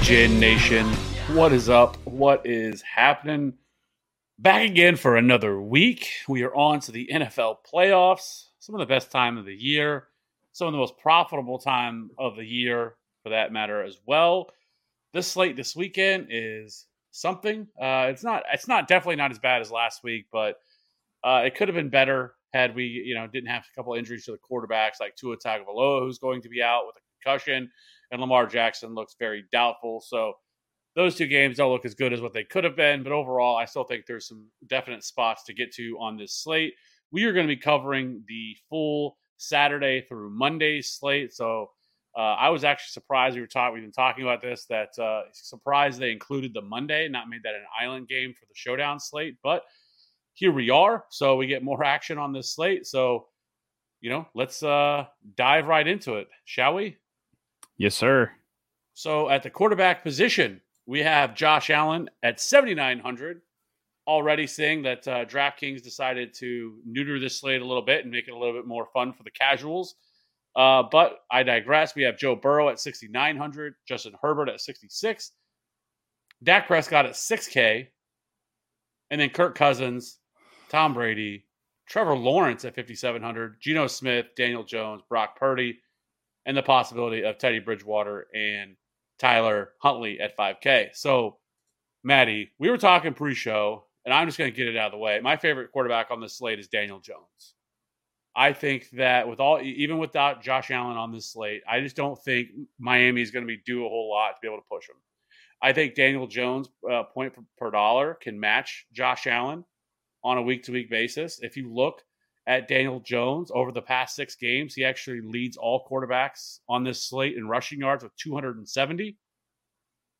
DJ Nation. What is up? What is happening? Back again for another week. We are on to the NFL playoffs. Some of the best time of the year, some of the most profitable time of the year, for that matter, as well. This slate this weekend is something. Uh, it's not. It's not definitely not as bad as last week, but uh, it could have been better had we, you know, didn't have a couple injuries to the quarterbacks like Tua Tagovailoa, who's going to be out with a concussion, and Lamar Jackson looks very doubtful. So those two games don't look as good as what they could have been, but overall, I still think there's some definite spots to get to on this slate. We are going to be covering the full Saturday through Monday slate. So uh, I was actually surprised we were talking. We've been talking about this. That uh, surprised they included the Monday, not made that an island game for the showdown slate. But here we are. So we get more action on this slate. So you know, let's uh, dive right into it, shall we? Yes, sir. So at the quarterback position, we have Josh Allen at 7,900. Already seeing that uh, DraftKings decided to neuter this slate a little bit and make it a little bit more fun for the casuals. Uh, but I digress. We have Joe Burrow at 6,900, Justin Herbert at 66, Dak Prescott at 6K, and then Kirk Cousins, Tom Brady, Trevor Lawrence at 5,700, Geno Smith, Daniel Jones, Brock Purdy, and the possibility of Teddy Bridgewater and Tyler Huntley at 5K. So, Maddie, we were talking pre show, and I'm just going to get it out of the way. My favorite quarterback on this slate is Daniel Jones. I think that with all, even without Josh Allen on this slate, I just don't think Miami is going to be do a whole lot to be able to push him. I think Daniel Jones uh, point per, per dollar can match Josh Allen on a week to week basis. If you look at Daniel Jones over the past six games, he actually leads all quarterbacks on this slate in rushing yards with 270.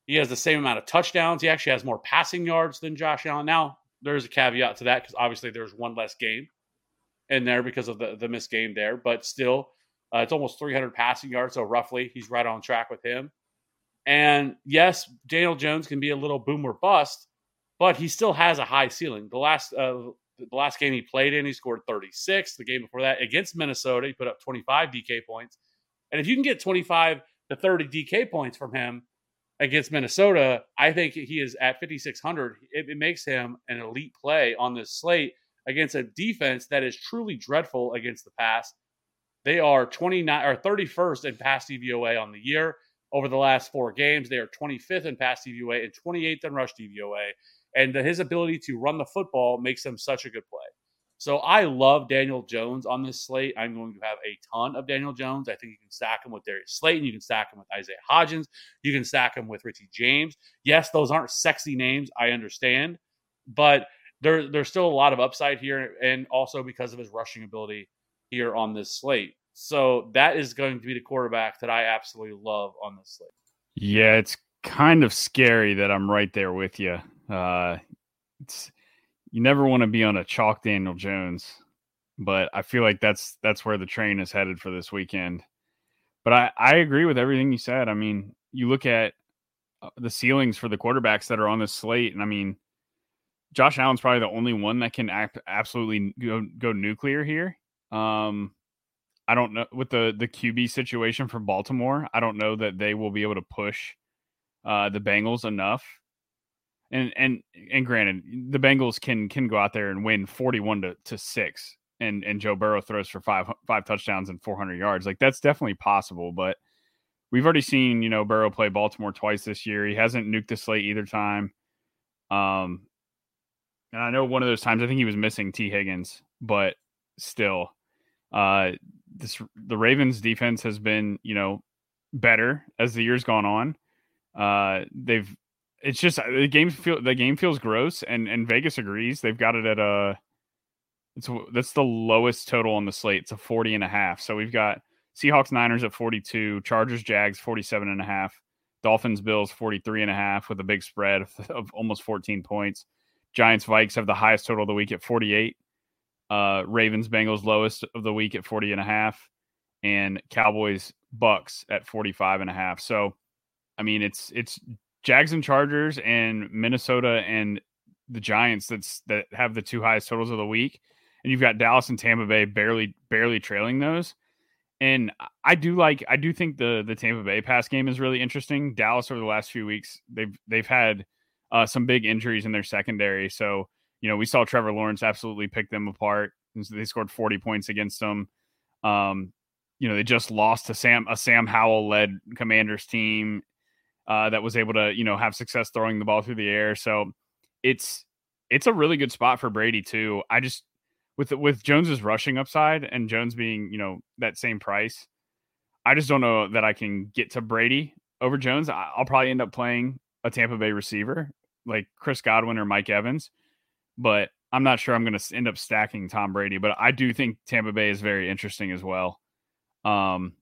He has the same amount of touchdowns. He actually has more passing yards than Josh Allen. Now, there's a caveat to that because obviously there's one less game in there because of the, the missed game there, but still, uh, it's almost 300 passing yards. So, roughly, he's right on track with him. And yes, Daniel Jones can be a little boom or bust, but he still has a high ceiling. The last uh, the last game he played in, he scored 36. The game before that against Minnesota, he put up 25 DK points. And if you can get 25 to 30 DK points from him against Minnesota, I think he is at 5600. It, it makes him an elite play on this slate against a defense that is truly dreadful against the pass. They are 29 or 31st in pass DVOA on the year. Over the last four games, they are 25th in pass DVOA and 28th in rush DVOA and his ability to run the football makes him such a good play. So I love Daniel Jones on this slate. I'm going to have a ton of Daniel Jones. I think you can stack him with Darius Slayton. You can stack him with Isaiah Hodgins. You can stack him with Richie James. Yes, those aren't sexy names. I understand, but there, there's still a lot of upside here, and also because of his rushing ability here on this slate. So that is going to be the quarterback that I absolutely love on this slate. Yeah, it's kind of scary that I'm right there with you. Uh, it's you never want to be on a chalk Daniel Jones, but I feel like that's that's where the train is headed for this weekend. But I I agree with everything you said. I mean, you look at uh, the ceilings for the quarterbacks that are on this slate, and I mean, Josh Allen's probably the only one that can act absolutely go go nuclear here. Um, I don't know with the the QB situation for Baltimore. I don't know that they will be able to push uh, the Bengals enough and and and granted, the Bengals can can go out there and win forty one to, to six, and and Joe Burrow throws for five five touchdowns and four hundred yards. Like that's definitely possible, but we've already seen you know Burrow play Baltimore twice this year. He hasn't nuked the slate either time. Um, and I know one of those times I think he was missing Tee Higgins, but still, Uh, this the Ravens defense has been you know better as the years gone on. Uh, they've it's just the game feel the game feels gross, and and Vegas agrees. They've got it at a it's that's the lowest total on the slate. It's a 40 and a half. So we've got Seahawks Niners at 42, Chargers Jags 47 and a half, Dolphins Bills 43 and a half with a big spread of, of almost 14 points. Giants Vikes have the highest total of the week at 48. Uh, Ravens Bengals lowest of the week at 40 and a half and Cowboys Bucs at 45 and a half. So I mean it's it's Jags and Chargers and Minnesota and the Giants that's that have the two highest totals of the week. And you've got Dallas and Tampa Bay barely barely trailing those. And I do like I do think the the Tampa Bay pass game is really interesting. Dallas over the last few weeks they've they've had uh, some big injuries in their secondary. So you know we saw Trevor Lawrence absolutely pick them apart. They scored 40 points against them. Um, you know they just lost to Sam a Sam Howell led Commanders team uh, that was able to you know have success throwing the ball through the air. So it's it's a really good spot for Brady too. I just with with Jones's rushing upside and Jones being you know that same price, I just don't know that I can get to Brady over Jones. I'll probably end up playing a Tampa Bay receiver like Chris Godwin or Mike Evans, but I'm not sure I'm going to end up stacking Tom Brady. But I do think Tampa Bay is very interesting as well. Um,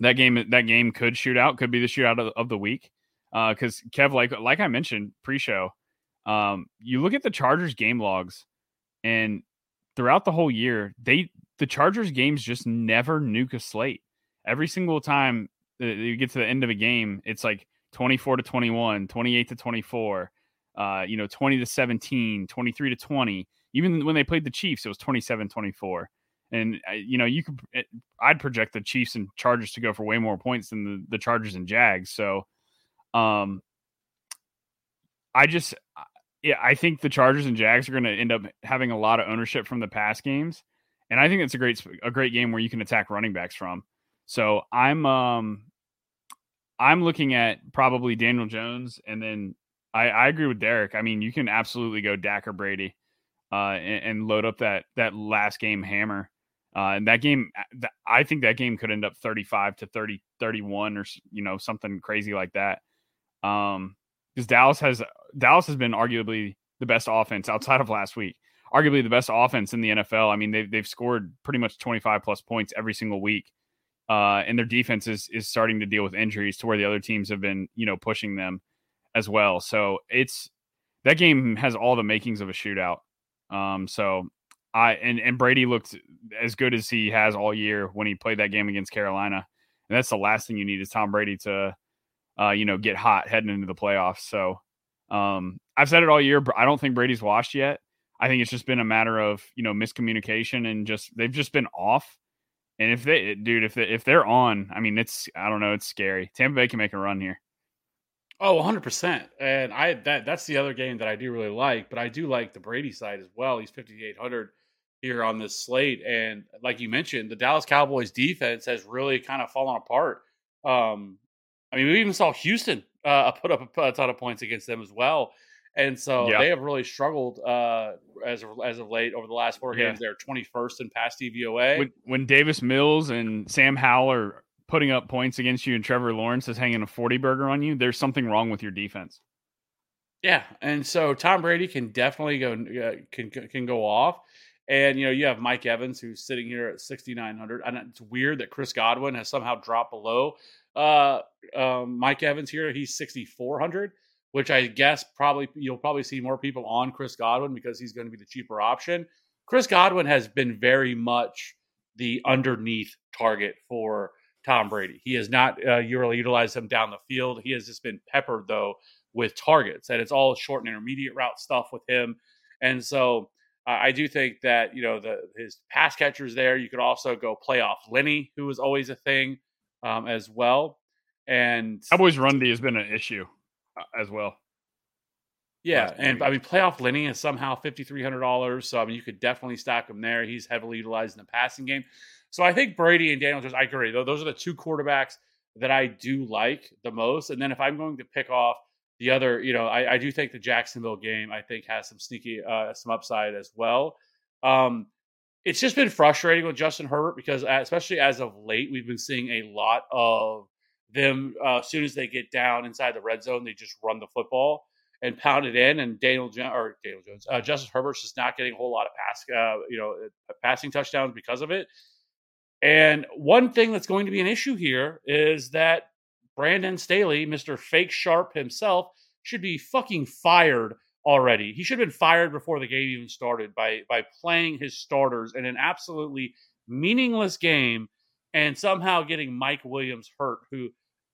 that game that game could shoot out, could be the shootout of, of the week. Because uh, Kev, like like I mentioned pre-show, um, you look at the Chargers game logs, and throughout the whole year, they the Chargers games just never nuke a slate. Every single time you get to the end of a game, it's like 24 to 21, 28 to 24, uh, you know, 20 to 17, 23 to 20. Even when they played the Chiefs, it was 27 24. And, uh, you know, you could, eh, I'd project the Chiefs and Chargers to go for way more points than the, the Chargers and Jags. So, um, I just, yeah, I think the Chargers and Jags are going to end up having a lot of ownership from the pass games, and I think it's a great a great game where you can attack running backs from. So I'm um I'm looking at probably Daniel Jones, and then I, I agree with Derek. I mean, you can absolutely go Dak or Brady, uh, and, and load up that that last game hammer. Uh, and that game, uh, I think that game could end up 35 to 30, 31 or, you know, something crazy like that. Um, because Dallas has Dallas has been arguably the best offense outside of last week. Arguably the best offense in the NFL. I mean, they've they've scored pretty much 25 plus points every single week. Uh, and their defense is is starting to deal with injuries to where the other teams have been, you know, pushing them as well. So it's that game has all the makings of a shootout. Um, so I and and Brady looked as good as he has all year when he played that game against Carolina. And that's the last thing you need is Tom Brady to uh, you know, get hot heading into the playoffs. So um, I've said it all year, but I don't think Brady's washed yet. I think it's just been a matter of you know miscommunication and just they've just been off. And if they, dude, if they, if they're on, I mean, it's I don't know, it's scary. Tampa Bay can make a run here. Oh, 100%. And I that that's the other game that I do really like, but I do like the Brady side as well. He's 5800 here on this slate and like you mentioned, the Dallas Cowboys defense has really kind of fallen apart. Um I mean, we even saw Houston uh, put up a, ton of points against them as well, and so yeah. they have really struggled uh, as of, as of late over the last four games. Yeah. They're twenty first in pass DVOA. When, when, Davis Mills and Sam Howell are putting up points against you, and Trevor Lawrence is hanging a forty burger on you, there's something wrong with your defense. Yeah, and so Tom Brady can definitely go uh, can can go off. And you know you have Mike Evans who's sitting here at 6900. And it's weird that Chris Godwin has somehow dropped below uh, um, Mike Evans here, he's 6,400, which I guess probably you'll probably see more people on Chris Godwin because he's going to be the cheaper option. Chris Godwin has been very much the underneath target for Tom Brady. He has not uh, really utilized him down the field. He has just been peppered though with targets, and it's all short and intermediate route stuff with him. And so uh, I do think that you know the his pass catchers there. You could also go playoff Lenny, who was always a thing um, as well. And Cowboys run D has been an issue uh, as well. Yeah, and I mean playoff Lenny is somehow fifty three hundred dollars. So I mean you could definitely stack him there. He's heavily utilized in the passing game. So I think Brady and Daniel Jones, I agree. Those are the two quarterbacks that I do like the most. And then if I'm going to pick off the other, you know, I, I do think the Jacksonville game I think has some sneaky uh, some upside as well. Um, it's just been frustrating with Justin Herbert because, especially as of late, we've been seeing a lot of them. Uh, as soon as they get down inside the red zone, they just run the football and pound it in. And Daniel jo- or Daniel Jones, uh, Justin Herbert's just not getting a whole lot of pass, uh, you know, uh, passing touchdowns because of it. And one thing that's going to be an issue here is that Brandon Staley, Mister Fake Sharp himself, should be fucking fired already. He should have been fired before the game even started by by playing his starters in an absolutely meaningless game and somehow getting Mike Williams hurt, who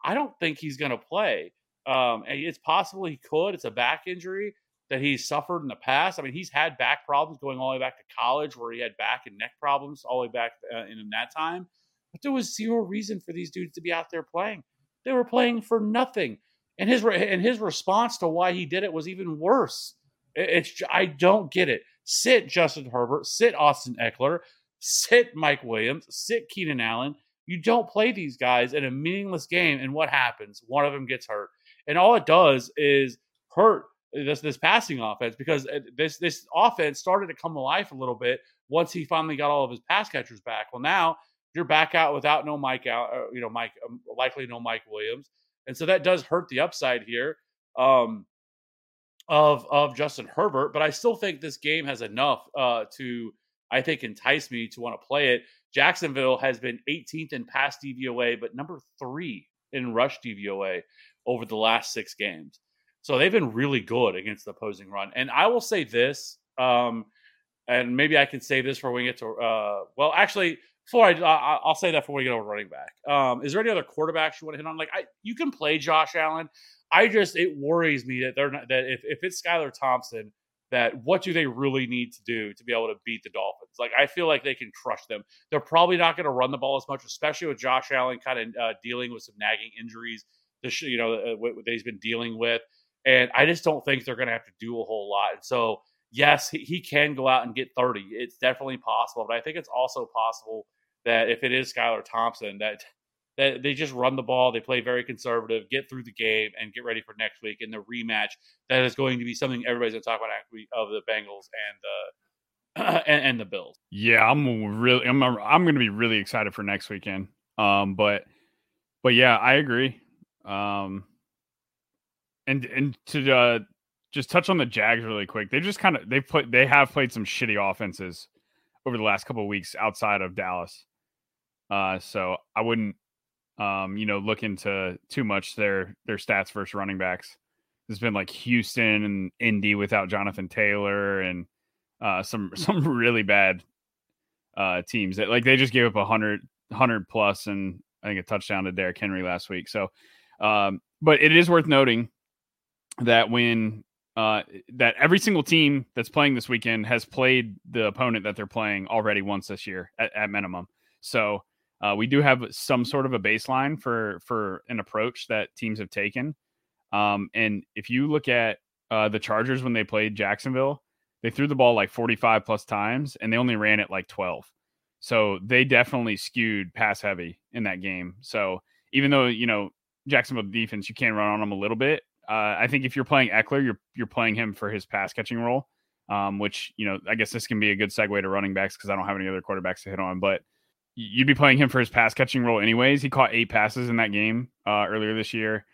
I don't think he's going to play. Um, it's possible he could. It's a back injury that he's suffered in the past. I mean, he's had back problems going all the way back to college, where he had back and neck problems all the way back uh, in that time. But there was zero reason for these dudes to be out there playing. They were playing for nothing, and his re- and his response to why he did it was even worse. It- It's I don't get it. Sit Justin Herbert, sit Austin Ekeler, sit Mike Williams, sit Keenan Allen. You don't play these guys in a meaningless game, and what happens? One of them gets hurt, and all it does is hurt this this passing offense because uh, this this offense started to come to life a little bit once he finally got all of his pass catchers back. Well, now you're back out without no Mike out, uh, you know, Mike um, likely no Mike Williams, and so that does hurt the upside here um, of of Justin Herbert. But I still think this game has enough uh, to I think entice me to want to play it. Jacksonville has been 18th in pass DVOA, but number three in rush DVOA over the last six games. So they've been really good against the opposing run. And I will say this, um, and maybe I can say this for when we get to. Uh, well, actually, before I, I, I'll say that before we get over running back. Um, is there any other quarterbacks you want to hit on? Like, I, you can play Josh Allen. I just it worries me that they're not that if if it's Skylar Thompson, that what do they really need to do to be able to beat the Dolphins? Like, I feel like they can crush them. They're probably not going to run the ball as much, especially with Josh Allen kind of uh, dealing with some nagging injuries. This you know uh, he's been dealing with. And I just don't think they're going to have to do a whole lot. And so, yes, he, he can go out and get 30. It's definitely possible. But I think it's also possible that if it is Skylar Thompson, that that they just run the ball, they play very conservative, get through the game, and get ready for next week in the rematch. That is going to be something everybody's going to talk about next week of the Bengals and the and, and the Bills. Yeah, I'm really I'm I'm going to be really excited for next weekend. Um, but but yeah, I agree. Um, and and to uh, just touch on the Jags really quick, they just kind of they put they have played some shitty offenses over the last couple weeks outside of Dallas. Uh, so I wouldn't um, you know, look into too much their their stats versus running backs. There's been like Houston and Indy without Jonathan Taylor and uh, some some really bad uh, teams that like they just gave up a hundred hundred plus and I think a touchdown to Derrick Henry last week. So, um, but it is worth noting that when uh, that every single team that's playing this weekend has played the opponent that they're playing already once this year at, at minimum. So uh, we do have some sort of a baseline for for an approach that teams have taken. Um, and if you look at uh, the Chargers when they played Jacksonville, they threw the ball like 45 plus times and they only ran it like 12. So they definitely skewed pass heavy in that game. So even though, you know, Jacksonville defense, you can run on them a little bit. Uh, I think if you're playing Ekeler, you're you're playing him for his pass catching role, um, which you know I guess this can be a good segue to running backs because I don't have any other quarterbacks to hit on. But you'd be playing him for his pass catching role anyways. He caught eight passes in that game uh, earlier this year.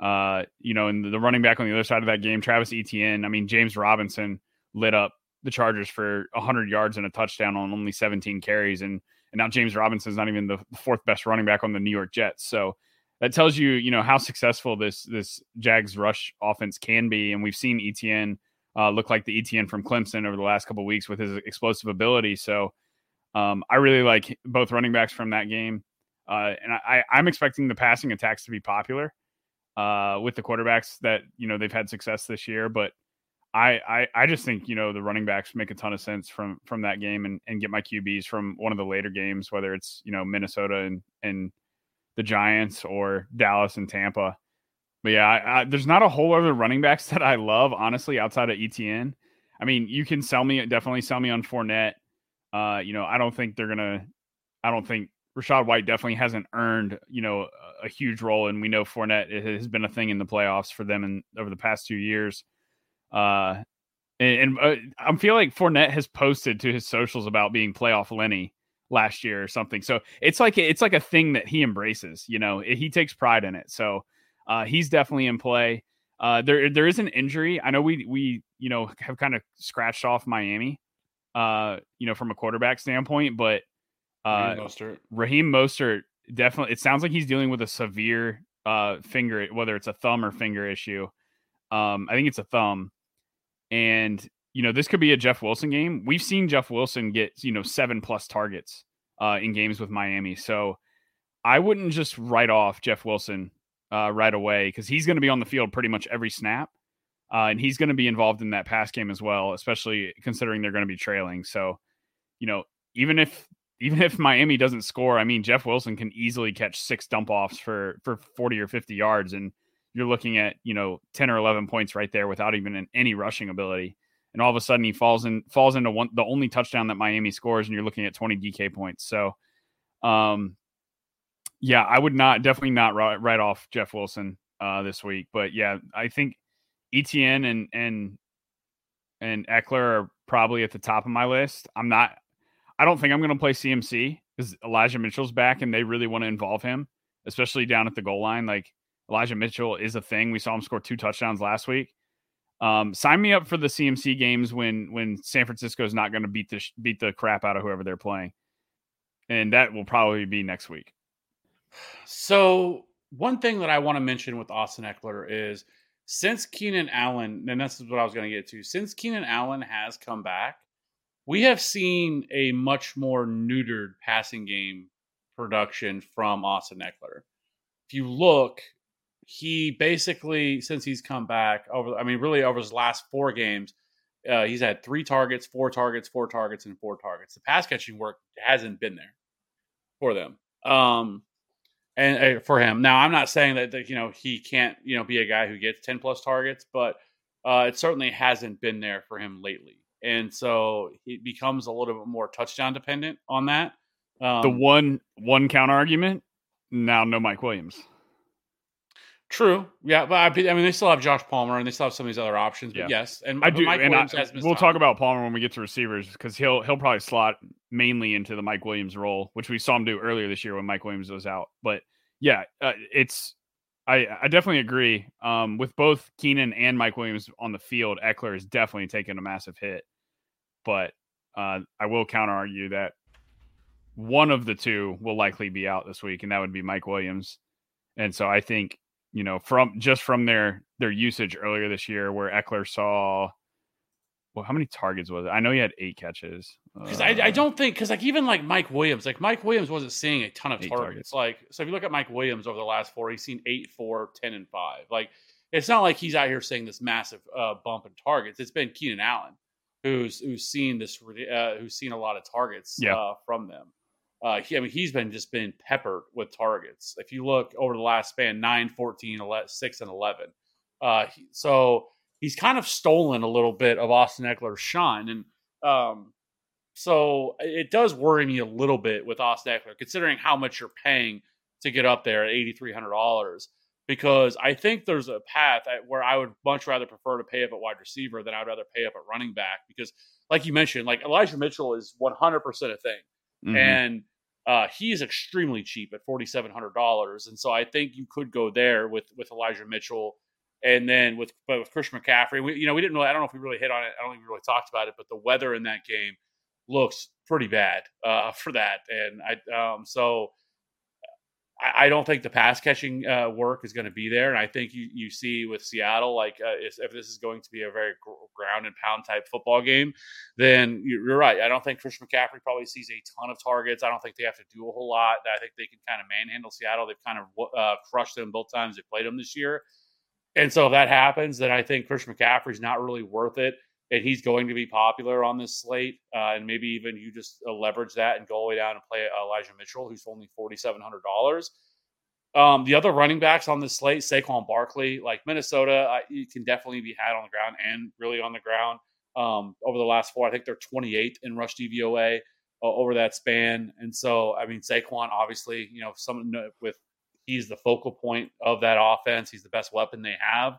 Uh, you know, and the running back on the other side of that game, Travis Etienne. I mean, James Robinson lit up the Chargers for 100 yards and a touchdown on only 17 carries, and and now James Robinson's not even the fourth best running back on the New York Jets. So that tells you, you know, how successful this this Jags rush offense can be, and we've seen Etienne uh, look like the Etienne from Clemson over the last couple weeks with his explosive ability. So um, I really like both running backs from that game, uh, and I, I'm expecting the passing attacks to be popular uh, with the quarterbacks that you know they've had success this year. But I, I I just think you know the running backs make a ton of sense from from that game and, and get my QBs from one of the later games, whether it's you know Minnesota and and the Giants or Dallas and Tampa. But yeah, I, I, there's not a whole other running backs that I love honestly outside of ETN. I mean, you can sell me definitely sell me on Fournette. Uh, you know, I don't think they're gonna. I don't think Rachaad White definitely hasn't earned you know a, huge role, and we know Fournette has been a thing in the playoffs for them in over the past two years. Uh, And, and uh, I feel like Fournette has posted to his socials about being playoff Lenny last year or something. So it's like it's like a thing that he embraces. You know, he takes pride in it. So uh, he's definitely in play. Uh, there there is an injury. I know we we you know have kind of scratched off Miami, uh, you know, from a quarterback standpoint, but uh, Raheem Mostert. Raheem Mostert definitely. It sounds like he's dealing with a severe uh, finger, whether it's a thumb or finger issue. Um, I think it's a thumb, and you know this could be a Jeff Wilson game. We've seen Jeff Wilson get you know seven plus targets uh, in games with Miami, so I wouldn't just write off Jeff Wilson uh, right away because he's going to be on the field pretty much every snap. Uh, and he's going to be involved in that pass game as well, especially considering they're going to be trailing. So, you know, even if even if Miami doesn't score, I mean, Jeff Wilson can easily catch six dump offs for for forty or fifty yards, and you're looking at you know ten or eleven points right there without even an, any rushing ability. And all of a sudden, he falls in falls into one the only touchdown that Miami scores, and you're looking at twenty DK points. So, um, yeah, I would not definitely not write, write off Jeff Wilson uh, this week, but yeah, I think ETN and and and Ekeler are probably at the top of my list. I'm not. I don't think I'm going to play CMC because Elijah Mitchell's back and they really want to involve him, especially down at the goal line. Like Elijah Mitchell is a thing. We saw him score two touchdowns last week. Um, sign me up for the CMC games when when San Francisco is not going to beat the beat the crap out of whoever they're playing, and that will probably be next week. So one thing that I want to mention with Austin Ekeler is since Keenan Allen, and this is what I was going to get to, since Keenan Allen has come back, we have seen a much more neutered passing game production from Austin Ekeler. If you look, he basically, since he's come back over, I mean, really over his last four games, uh, he's had three targets, four targets, four targets, and four targets. The pass catching work hasn't been there for them. Um, and uh, for him. Now, I'm not saying that, that you know he can't you know be a guy who gets 10 plus targets, but uh, it certainly hasn't been there for him lately, and so he becomes a little bit more touchdown dependent on that. Um, the one one counter argument now, no Mike Williams. True, yeah, but I, I, mean they still have Josh Palmer and they still have some of these other options. But yeah. yes, and I do. Mike and Williams I, we'll time. talk about Palmer when we get to receivers because he'll he'll probably slot mainly into the Mike Williams role, which we saw him do earlier this year when Mike Williams was out. But yeah, uh, it's I I definitely agree. Um, with both Keenan and Mike Williams on the field, Ekeler is definitely taking a massive hit. But uh, I will counter argue that one of the two will likely be out this week, and that would be Mike Williams. And so I think you know from just from their their usage earlier this year, where Ekeler saw well, how many targets was it? I know he had eight catches. Because I, I Uh, don't think because like even like Mike Williams, like Mike Williams wasn't seeing a ton of targets. targets. Like so, if you look at Mike Williams over the last four, he's seen eight, four, ten, and five. Like it's not like he's out here seeing this massive uh, bump in targets. It's been Keenan Allen who's who's seen this uh, who's seen a lot of targets Yeah. uh, from them. Uh, he, I mean, he's been just been peppered with targets. If you look over the last span, 9, 14, 11, 6, and 11. Uh, he- so he's kind of stolen a little bit of Austin Ekeler's shine. And um, so it does worry me a little bit with Austin Ekeler, considering how much you're paying to get up there at $8,300. Because I think there's a path at- where I would much rather prefer to pay up at wide receiver than I'd rather pay up at running back. Because, like you mentioned, like Elijah Mitchell is 100% a thing mhm. and uh, he is extremely cheap at forty seven hundred dollars, and so I think you could go there with with Elijah Mitchell, and then with but with Christian McCaffrey. We, you know, we didn't really. I don't know if we really hit on it. I don't think we really talked about it, but the weather in that game looks pretty bad uh, for that, and I um so. I don't think the pass catching uh, work is going to be there, and I think you, you see with Seattle, like uh, if, if this is going to be a very ground and pound type football game, then you- you're right. I don't think Christian McCaffrey probably sees a ton of targets. I don't think they have to do a whole lot. I think they can kind of manhandle Seattle. They've kind of uh, crushed them both times they played them this year. And so if that happens, then I think Christian McCaffrey's not really worth it. And he's going to be popular on this slate. Uh, and maybe even you just uh, leverage that and go all the way down and play Elijah Mitchell, who's only $4,700. Um, the other running backs on this slate, Saquon Barkley, like Minnesota, uh, can definitely be had on the ground and really on the ground. Um, over the last four, I think they're 28 in rush DVOA uh, over that span. And so, I mean, Saquon, obviously, you know, someone with he's the focal point of that offense. He's the best weapon they have.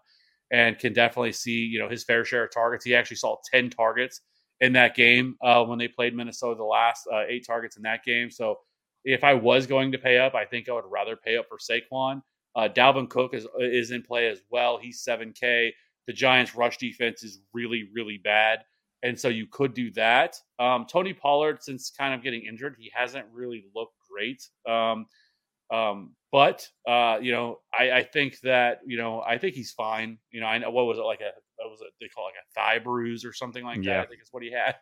And can definitely see you know his fair share of targets. He actually saw ten targets in that game uh, when they played Minnesota. The last uh, eight targets in that game. So if I was going to pay up, I think I would rather pay up for Saquon. Uh, Dalvin Cook is is in play as well. He's seven K. The Giants' rush defense is really really bad, and so you could do that. Um, Tony Pollard, since kind of getting injured, he hasn't really looked great. Um, um, but uh, you know, I, I think that you know, I think he's fine. You know, I know what was it like a what was it they call it, like a thigh bruise or something like Yeah. that. I think is what he had.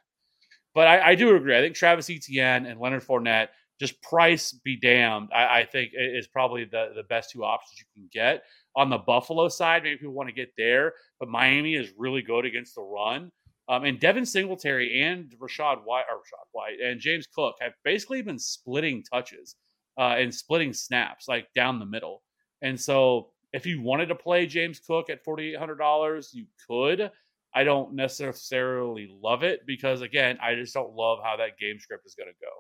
But I, I do agree. I think Travis Etienne and Leonard Fournette, just price be damned. I, I think is probably the the best two options you can get. On the Buffalo side, maybe people want to get there, but Miami is really good against the run. Um, and Devin Singletary and Rachaad White, Rachaad White and James Cook have basically been splitting touches uh, and splitting snaps like down the middle. And so, if you wanted to play James Cook at forty eight hundred dollars, you could. I don't necessarily love it because, again, I just don't love how that game script is going to go.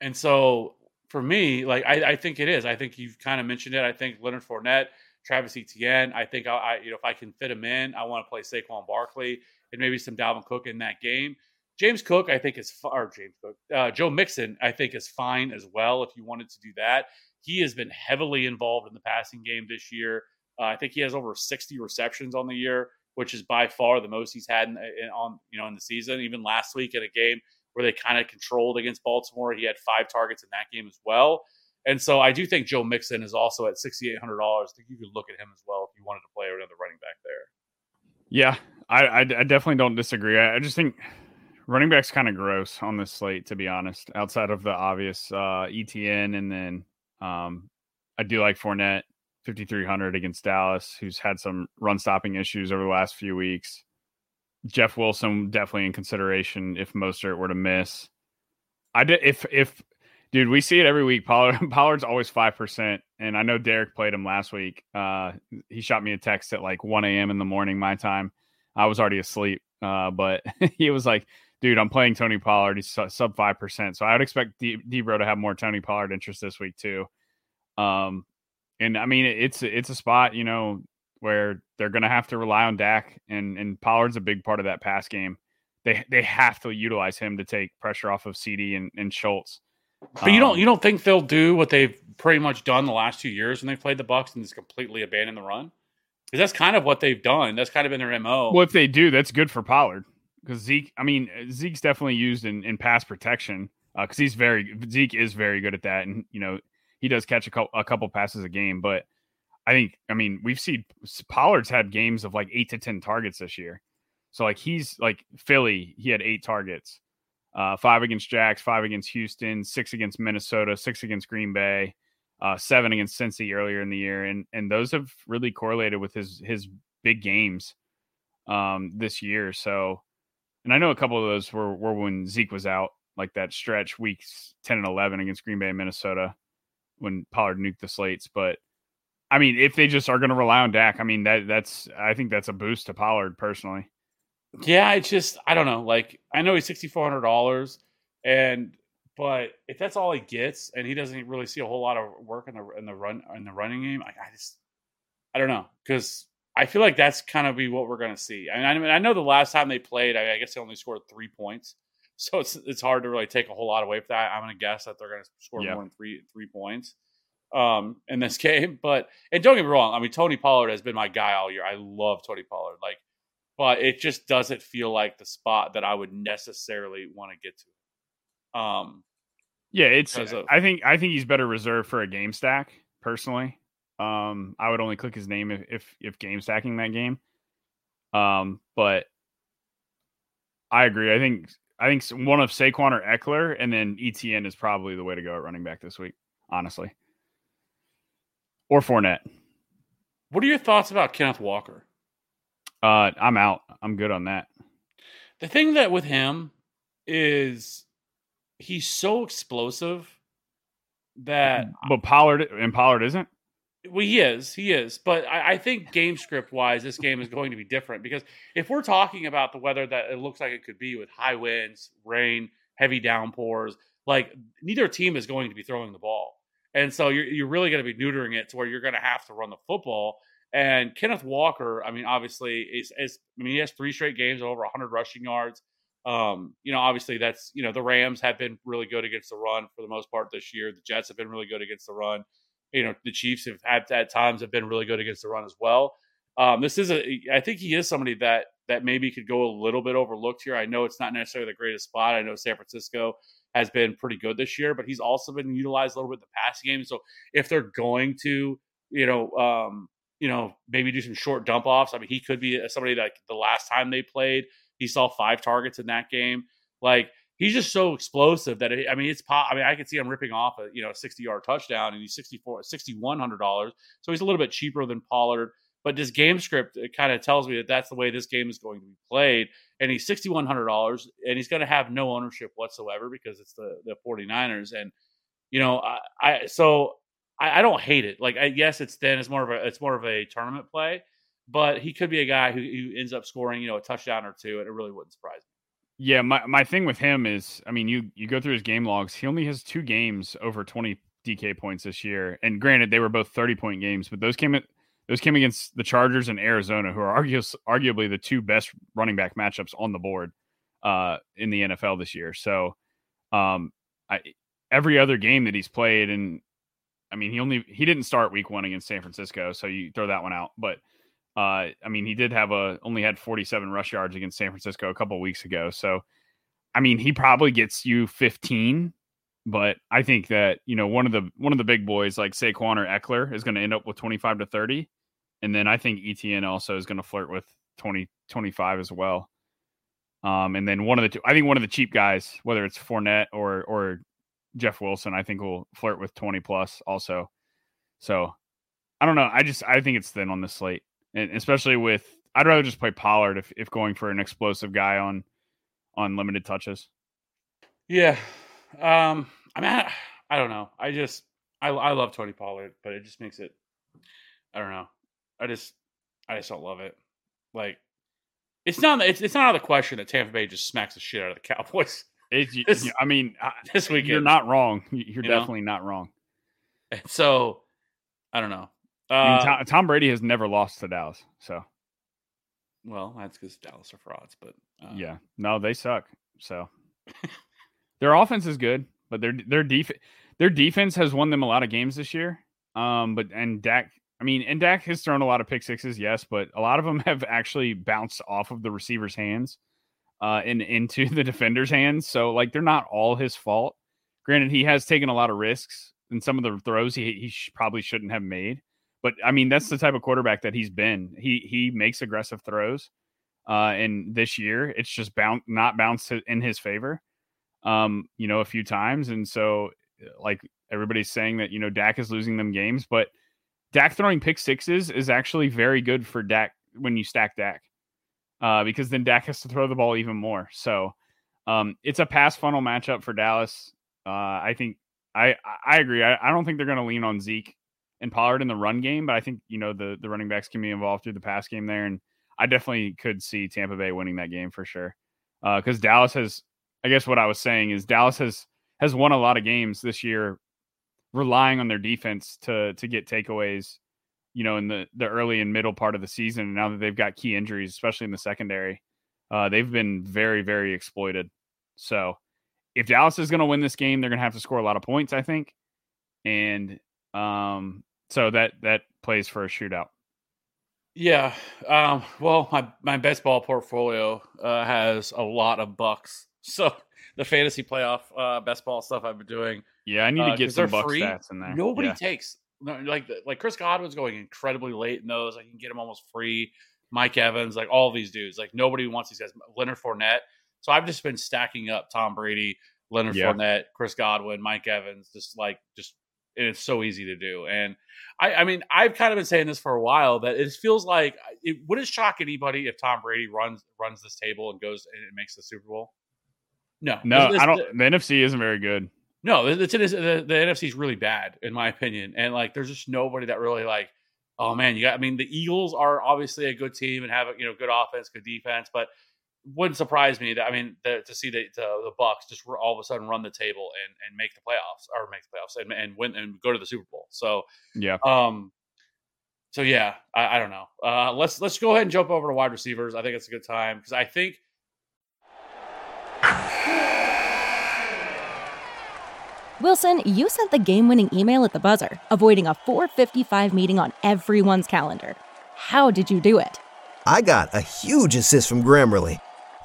And so, for me, like I, I think it is. I think you've kind of mentioned it. I think Leonard Fournette, Travis Etienne. I think I, I you know, if I can fit him in, I want to play Saquon Barkley and maybe some Dalvin Cook in that game. James Cook, I think is far James Cook, uh, Joe Mixon, I think is fine as well. If you wanted to do that, he has been heavily involved in the passing game this year. Uh, I think he has over 60 receptions on the year, which is by far the most he's had in, in, on you know in the season. Even last week in a game where they kind of controlled against Baltimore, he had five targets in that game as well. And so I do think Joe Mixon is also at sixty eight hundred dollars. I think you could look at him as well if you wanted to play another running back there. Yeah, I, I, I definitely don't disagree. I, I just think running back's kind of gross on this slate, to be honest. Outside of the obvious uh, ETN, and then um, I do like Fournette, fifty three hundred against Dallas, who's had some run stopping issues over the last few weeks. Jeff Wilson definitely in consideration if Mostert were to miss. I did if if dude, we see it every week. Pollard Pollard's always five percent, and I know Derek played him last week. Uh, he shot me a text at like one a.m. in the morning my time. I was already asleep, uh, but he was like, "Dude, I'm playing Tony Pollard. He's sub five percent, so I would expect D- Debro to have more Tony Pollard interest this week too." Um, and I mean, it's it's a spot, you know, where they're going to have to rely on Dak, and and Pollard's a big part of that pass game. They they have to utilize him to take pressure off of CeeDee and, and Schultz. But you don't Um, you don't think they'll do what they've pretty much done the last two years when they played the Bucs and just completely abandon the run? Because that's kind of what they've done. That's kind of been their mo. Well, if they do, that's good for Pollard because Zeke. I mean, Zeke's definitely used in, in pass protection because he's very Zeke is very good at that, and you know he does catch a couple a couple passes a game. But I think I mean we've seen Pollard's had games of like eight to ten targets this year. So like he's like Philly, he had eight targets, uh, five against Jags, five against Houston, six against Minnesota, six against Green Bay, uh, seven against Cincy earlier in the year, and and those have really correlated with his his big games um, this year. So, and I know a couple of those were were when Zeke was out, like that stretch weeks ten and eleven against Green Bay Minnesota when Pollard nuked the slates. But I mean, if they just are going to rely on Dak, I mean that that's I think that's a boost to Pollard personally. Yeah, it's just I don't know. Like I know he's sixty four hundred dollars, and but if that's all he gets, and he doesn't really see a whole lot of work in the in the run in the running game, I, I just I don't know because I feel like that's kind of be what we're going to see. I mean, I mean, I know the last time they played, I, I guess they only scored three points, so it's it's hard to really take a whole lot away from that. I'm going to guess that they're going to score Yeah. more than three three points um in this game but and don't get me wrong i mean tony pollard has been my guy all year i love tony pollard like but it just doesn't feel like the spot that I would necessarily want to get to. Um, Yeah, it's. Of- I think I think he's better reserved for a game stack personally. Um, I would only click his name if if, if game stacking that game. Um, but I agree. I think I think one of Saquon or Ekeler, and then ETN is probably the way to go at running back this week. Honestly, or Fournette. what are your thoughts about Kenneth Walker? Uh, I'm out. I'm good on that. The thing that with him is he's so explosive that But Pollard and Pollard isn't. Well, he is. He is. But I, I think game script wise, this game is going to be different because if we're talking about the weather that it looks like it could be with high winds, rain, heavy downpours, like neither team is going to be throwing the ball. And so you're, you're really going to be neutering it to where you're going to have to run the football. And Kenneth Walker, I mean, obviously, is, is I mean, he has three straight games over 100 rushing yards. Um, you know, obviously, that's you know the Rams have been really good against the run for the most part this year. The Jets have been really good against the run. You know, the Chiefs have had at times have been really good against the run as well. Um, this is a, I think he is somebody that that maybe could go a little bit overlooked here. I know it's not necessarily the greatest spot. I know San Francisco has been pretty good this year, but he's also been utilized a little bit in the pass game. So if they're going to, you know, um, you know, maybe do some short dump offs, I mean, he could be somebody that the last time they played, he saw five targets in that game. Like he's just so explosive that it, I mean, it's pop. I mean, I could see him ripping off a you know 60 yard touchdown, and he's 64 6100 dollars, so he's a little bit cheaper than Pollard. But this game script kind of tells me that that's the way this game is going to be played. And he's sixty one hundred dollars, and he's going to have no ownership whatsoever because it's the the 49ers. And you know, I, I so I, I, don't hate it. Like, I, yes, it's then it's more of a it's more of a tournament play, but he could be a guy who, who ends up scoring you know a touchdown or two, and it really wouldn't surprise me. Yeah, my, my thing with him is, I mean, you you go through his game logs. He only has two games over twenty DK points this year, and granted, they were both thirty point games, but those came at those came against the Chargers and Arizona, who are argu- arguably the two best running back matchups on the board uh, in the NFL this year. So, um, I, every other game that he's played, and I mean, he only he didn't start Week One against San Francisco, so you throw that one out. But uh, I mean, he did have a only had 47 rush yards against San Francisco a couple weeks ago. So, I mean, he probably gets you 15 but I think that you know one of the one of the big boys like Saquon or Ekeler is going to end up with 25 to 30, and then I think ETN also is going to flirt with 20 25 as well. Um, and then one of the two, I think one of the cheap guys, whether it's Fournette or or Jeff Wilson, I think will flirt with 20 plus also. So I don't know. I just I think it's thin on the slate, and especially with I'd rather just play Pollard if if going for an explosive guy on on limited touches. Yeah, um, I mean, I, I don't know. I just I I love Tony Pollard, but it just makes it. I don't know. I just I just don't love it. Like it's not it's it's not out of the question that Tampa Bay just smacks the shit out of the Cowboys. It's, this, I mean, this weekend you're not wrong. You're you definitely know? not wrong. So I don't know. Uh, I mean, Tom, Tom, Brady has never lost to Dallas, so. Well, that's because Dallas are frauds, but uh, yeah, no, they suck. So Their offense is good, but their their defense their defense has won them a lot of games this year. Um, but and Dak, I mean, and Dak has thrown a lot of pick sixes, yes, but a lot of them have actually bounced off of the receiver's hands, uh, and into the defender's hands. So like they're not all his fault. Granted, he has taken a lot of risks and some of the throws he he sh- probably shouldn't have made. But I mean, that's the type of quarterback that he's been. He he makes aggressive throws. Uh, and this year, it's just bound not bounced in his favor um, you know, a few times. And so, like everybody's saying that, you know, Dak is losing them games, but Dak throwing pick sixes is actually very good for Dak when you stack Dak, uh, because then Dak has to throw the ball even more. So, um, it's a pass funnel matchup for Dallas. Uh, I think I I agree. I, I don't think they're going to lean on Zeke and Pollard in the run game, but I think you know the the running backs can be involved through the pass game there, and I definitely could see Tampa Bay winning that game for sure. Because uh, Dallas has I guess what I was saying is Dallas has has won a lot of games this year, relying on their defense to to get takeaways. You know, in the the early and middle part of the season, now that they've got key injuries, especially in the secondary, uh, they've been very very exploited. So, if Dallas is going to win this game, they're going to have to score a lot of points, I think, and um, so that that plays for a shootout. Yeah. Um, well, my, my best ball portfolio uh, has a lot of Bucs so the fantasy playoff uh, best ball stuff I've been doing. Yeah, I need to uh, get some buck free. stats in there. Nobody yeah. takes like like Chris Godwin's going incredibly late in those. I can get him almost free. Mike Evans, like all these dudes, like nobody wants these guys. Leonard Fournette. So I've just been stacking up Tom Brady, Leonard yeah. Fournette, Chris Godwin, Mike Evans, just like just and it's so easy to do. And I, I mean, I've kind of been saying this for a while that it feels like uh, it wouldn't shock anybody if Tom Brady runs runs this table and goes and makes the Super Bowl. No, no, this, I don't. The, the, NFC isn't very good. No, the, the, the, the NFC is really bad in my opinion, and like there's just nobody that really like. Oh man, you got. I mean, the Eagles are obviously a good team and have a you know good offense, good defense, but wouldn't surprise me that I mean the, to see the, the, the Bucs just all of a sudden run the table and and make the playoffs or make the playoffs and, and win and go to the Super Bowl. So yeah, um, So yeah, I, I don't know. Uh, let's let's go ahead and jump over to wide receivers. I think it's a good time because I think Wilson, you sent the game winning email at the buzzer, avoiding a 455 meeting on everyone's calendar. How did you do it? I got a huge assist from Grammarly,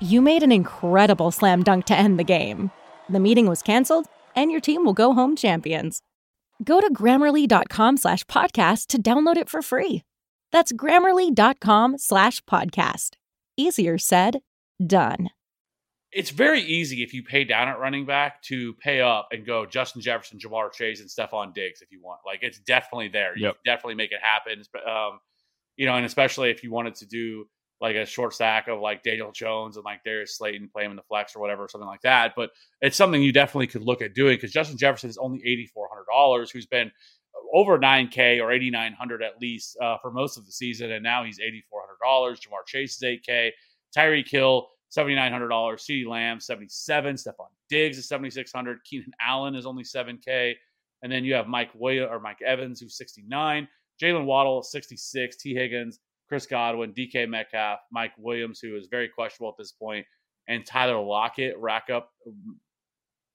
You made an incredible slam dunk to end the game. The meeting was canceled, and your team will go home champions. Go to grammarly.com slash podcast to download it for free. That's grammarly.com slash podcast. Easier said, done. it's very easy if you pay down at running back to pay up and go Justin Jefferson, Ja'Marr Chase, and Stefon Diggs if you want. Like it's definitely there. You Yep. can definitely make it happen. Um, you know, and especially if you wanted to do like a short stack of like Daniel Jones and like Darius Slayton, play him in the flex or whatever, something like that. But it's something you definitely could look at doing because Justin Jefferson is only eighty four hundred dollars, who's been over nine K or eighty nine hundred at least uh, for most of the season, and now he's eighty four hundred dollars. Ja'Marr Chase is eight K. Tyreek Hill seventy nine hundred dollars. CeeDee Lamb seventy seven. Stefon Diggs is seventy six hundred. Keenan Allen is only seven K. And then you have Mike Williams or Mike Evans who's sixty nine. Jaylen Waddle sixty six. Tee Higgins, Chris Godwin, DK Metcalf, Mike Williams who is very questionable at this point, and Tyler Lockett rack up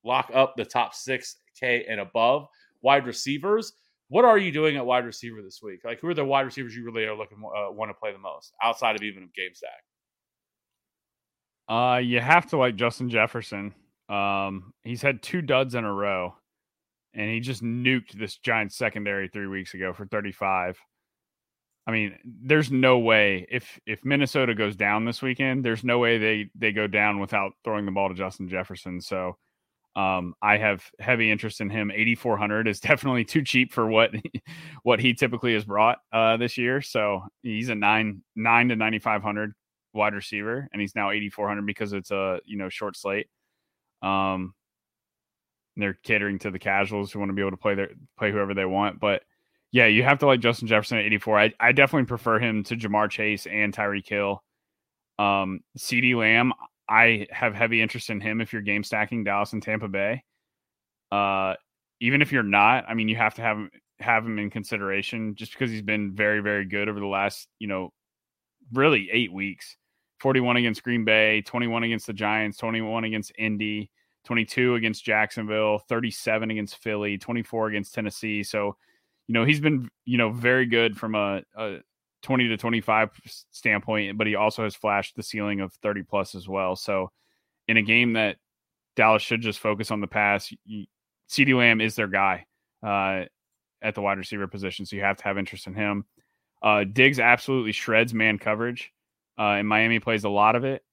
lock up the top six K and above wide receivers. What are you doing at wide receiver this week? Like, who are the wide receivers you really are looking uh, want to play the most outside of even game stack? Uh, you have to like Justin Jefferson. Um, he's had two duds in a row, and he just nuked this giant secondary three weeks ago for 35. I mean, there's no way if if Minnesota goes down this weekend, there's no way they they go down without throwing the ball to Justin Jefferson. So, um, I have heavy interest in him. 8400 is definitely too cheap for what what he typically has brought uh, this year. So he's a nine nine to 9500 wide receiver, and he's now 8400 because it's a you know short slate. Um, they're catering to the casuals who want to be able to play their play whoever they want, but yeah, you have to like Justin Jefferson at 84. I, I definitely prefer him to Ja'Marr Chase and Tyreek Hill. Um, CeeDee Lamb, I have heavy interest in him if you're game stacking Dallas and Tampa Bay. Uh, even if you're not, I mean, you have to have have him in consideration just because he's been very, very good over the last, you know, really eight weeks. 41 against Green Bay, 21 against the Giants, 21 against Indy, 22 against Jacksonville, 37 against Philly, 24 against Tennessee. So, you know, he's been, you know, very good from a, a 20 to 25 standpoint, but he also has flashed the ceiling of 30 plus as well. So, in a game that Dallas should just focus on the pass, CeeDee Lamb is their guy uh, at the wide receiver position. So, you have to have interest in him. Uh, Diggs absolutely shreds man coverage, uh, and Miami plays a lot of it.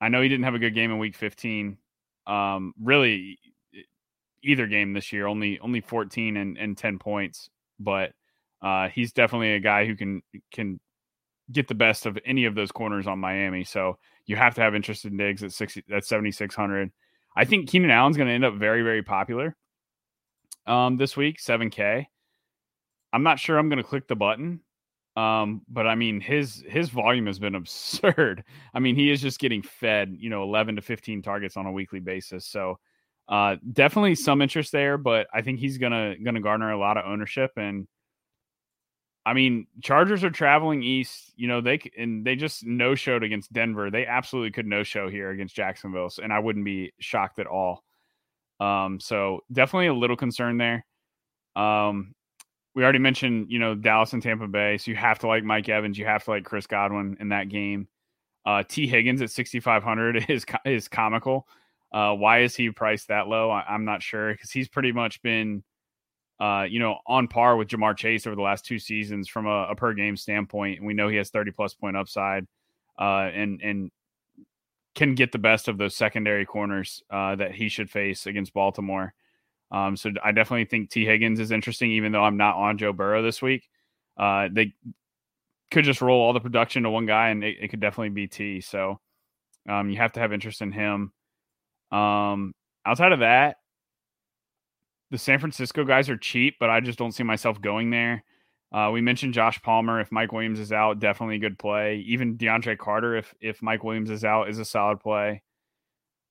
I know he didn't have a good game in Week 15. Um, really, either game this year, only only 14 and, and 10 points, but uh, he's definitely a guy who can can get the best of any of those corners on Miami. So you have to have interest in Diggs at 60 at 7600. I think Keenan Allen's going to end up very very popular um, this week, 7K. I'm not sure I'm going to click the button. Um, but I mean his his volume has been absurd. I mean, he is just getting fed, you know, 11 to 15 targets on a weekly basis. So uh definitely some interest there, but I think he's gonna gonna garner a lot of ownership and I mean, Chargers are traveling east. You know, they and they just no showed against Denver. They absolutely could no show here against Jacksonville, and I wouldn't be shocked at all. Um, so definitely a little concern there. Um, we already mentioned, you know, Dallas and Tampa Bay, so you have to like Mike Evans, you have to like Chris Godwin in that game. Uh, Tee Higgins at 6,500 is is comical. Uh, why is he priced that low? I, I'm not sure because he's pretty much been, uh, you know, on par with Ja'Marr Chase over the last two seasons from a, a per game standpoint. And we know he has 30 plus point upside, uh, and and can get the best of those secondary corners uh, that he should face against Baltimore. Um, so I definitely think Tee Higgins is interesting, even though I'm not on Joe Burrow this week. Uh, they could just roll all the production to one guy, and it, it could definitely be T. So um, you have to have interest in him. Um, outside of that, the San Francisco guys are cheap, but I just don't see myself going there. Uh, we mentioned Josh Palmer. If Mike Williams is out, definitely a good play. Even DeAndre Carter, if if Mike Williams is out, is a solid play.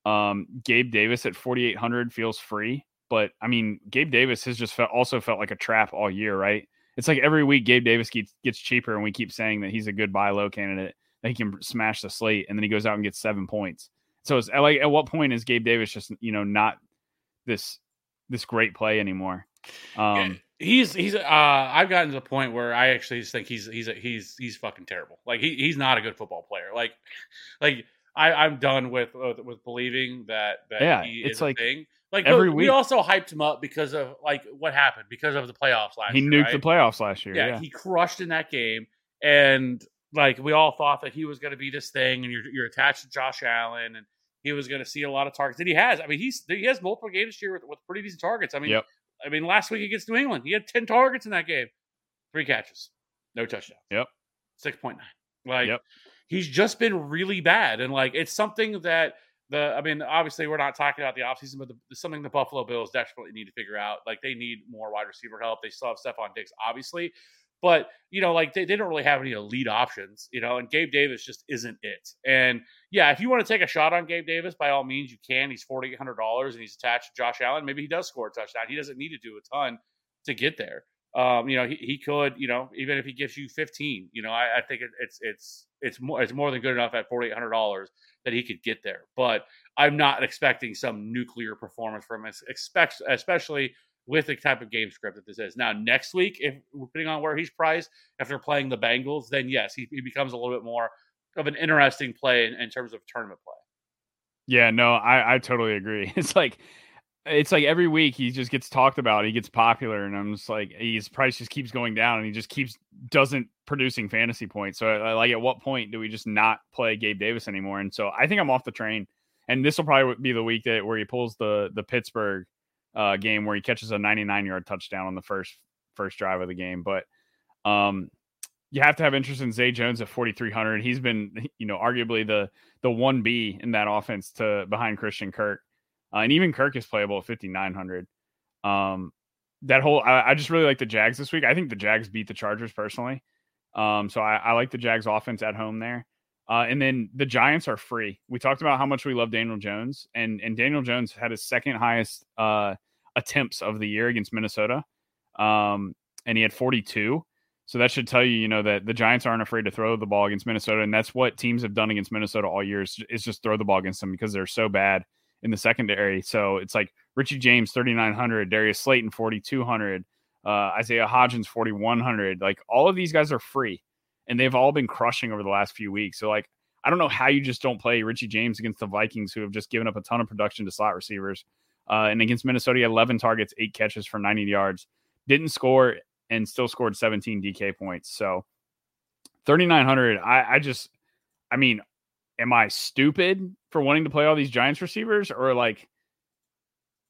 Um, Gabe Davis at 4,800 feels free, but I mean, Gabe Davis has just felt, also felt like a trap all year, right? It's like every week Gabe Davis gets, gets cheaper, and we keep saying that he's a good buy low candidate that he can smash the slate, and then he goes out and gets seven points. So it's like, at what point is Gabe Davis just you know not this this great play anymore? Um, he's he's uh I've gotten to the point where I actually just think he's he's he's he's fucking terrible. Like he he's not a good football player. Like like I I'm done with with, with believing that that Yeah, he it's is a like thing. Like every we week- also hyped him up because of like what happened because of the playoffs last year. he year. nuked right? the playoffs last year. yeah, Yeah, he crushed in that game, and like we all thought that he was going to be this thing, and you're you're attached to Josh Allen, and he was going to see a lot of targets. And he has. I mean, he's he has multiple games this year with, with pretty decent targets. I mean, Yep. I mean, last week against New England, he had ten targets in that game, three catches, no touchdowns. Yep. six point nine. Like, Yep. he's just been really bad, and like it's something that. The, I mean, obviously, we're not talking about the offseason, but the, something the Buffalo Bills desperately need to figure out. Like, they need more wide receiver help. They still have Stefon Diggs, obviously, but you know, like they, they don't really have any elite options, you know, and Gabe Davis just isn't it. And yeah, if you want to take a shot on Gabe Davis, by all means you can. He's forty eight hundred dollars and he's attached to Josh Allen. Maybe he does score a touchdown. He doesn't need to do a ton to get there. Um, you know, he, he could, you know, even if he gives you fifteen, you know, I, I think it, it's it's it's more it's more than good enough at forty eight hundred dollars that he could get there. But I'm not expecting some nuclear performance from expect especially with the type of game script that this is. Now, next week, if depending on where he's priced, after playing the Bengals, then yes, he, he becomes a little bit more of an interesting play in, in terms of tournament play. Yeah, no, I I totally agree. It's like it's like every week he just gets talked about, he gets popular, and I'm just like his price just keeps going down, and he just keeps doesn't producing fantasy points. So uh, like, at what point do we just not play Gabe Davis anymore? And so I think I'm off the train, and this will probably be the week that where he pulls the the Pittsburgh uh, game where he catches a 99 yard touchdown on the first first drive of the game, but um. You have to have interest in Zay Jones at 4,300. He's been, you know, arguably the the one B in that offense to behind Christian Kirk, uh, and even Kirk is playable at fifty nine hundred. Um, that whole I, I just really like the Jags this week. I think the Jags beat the Chargers personally, um, so I, I like the Jags offense at home there. Uh, and then the Giants are free. We talked about how much we love Daniel Jones, and and Daniel Jones had his second highest uh, attempts of the year against Minnesota, um, and he had forty two. So that should tell you, you know, that the Giants aren't afraid to throw the ball against Minnesota, and that's what teams have done against Minnesota all year is, just throw the ball against them because they're so bad in the secondary. So it's like Richie James thirty nine hundred, Darius Slayton forty two hundred, uh, Isaiah Hodgins forty one hundred. Like all of these guys are free, and they've all been crushing over the last few weeks. So like I don't know how you just don't play Richie James against the Vikings, who have just given up a ton of production to slot receivers. Uh, and against Minnesota, he had 11 targets, eight catches for 90 yards. Didn't score and still scored 17 DK points. So 3,900. I, I just, I mean, am I stupid for wanting to play all these Giants receivers or like,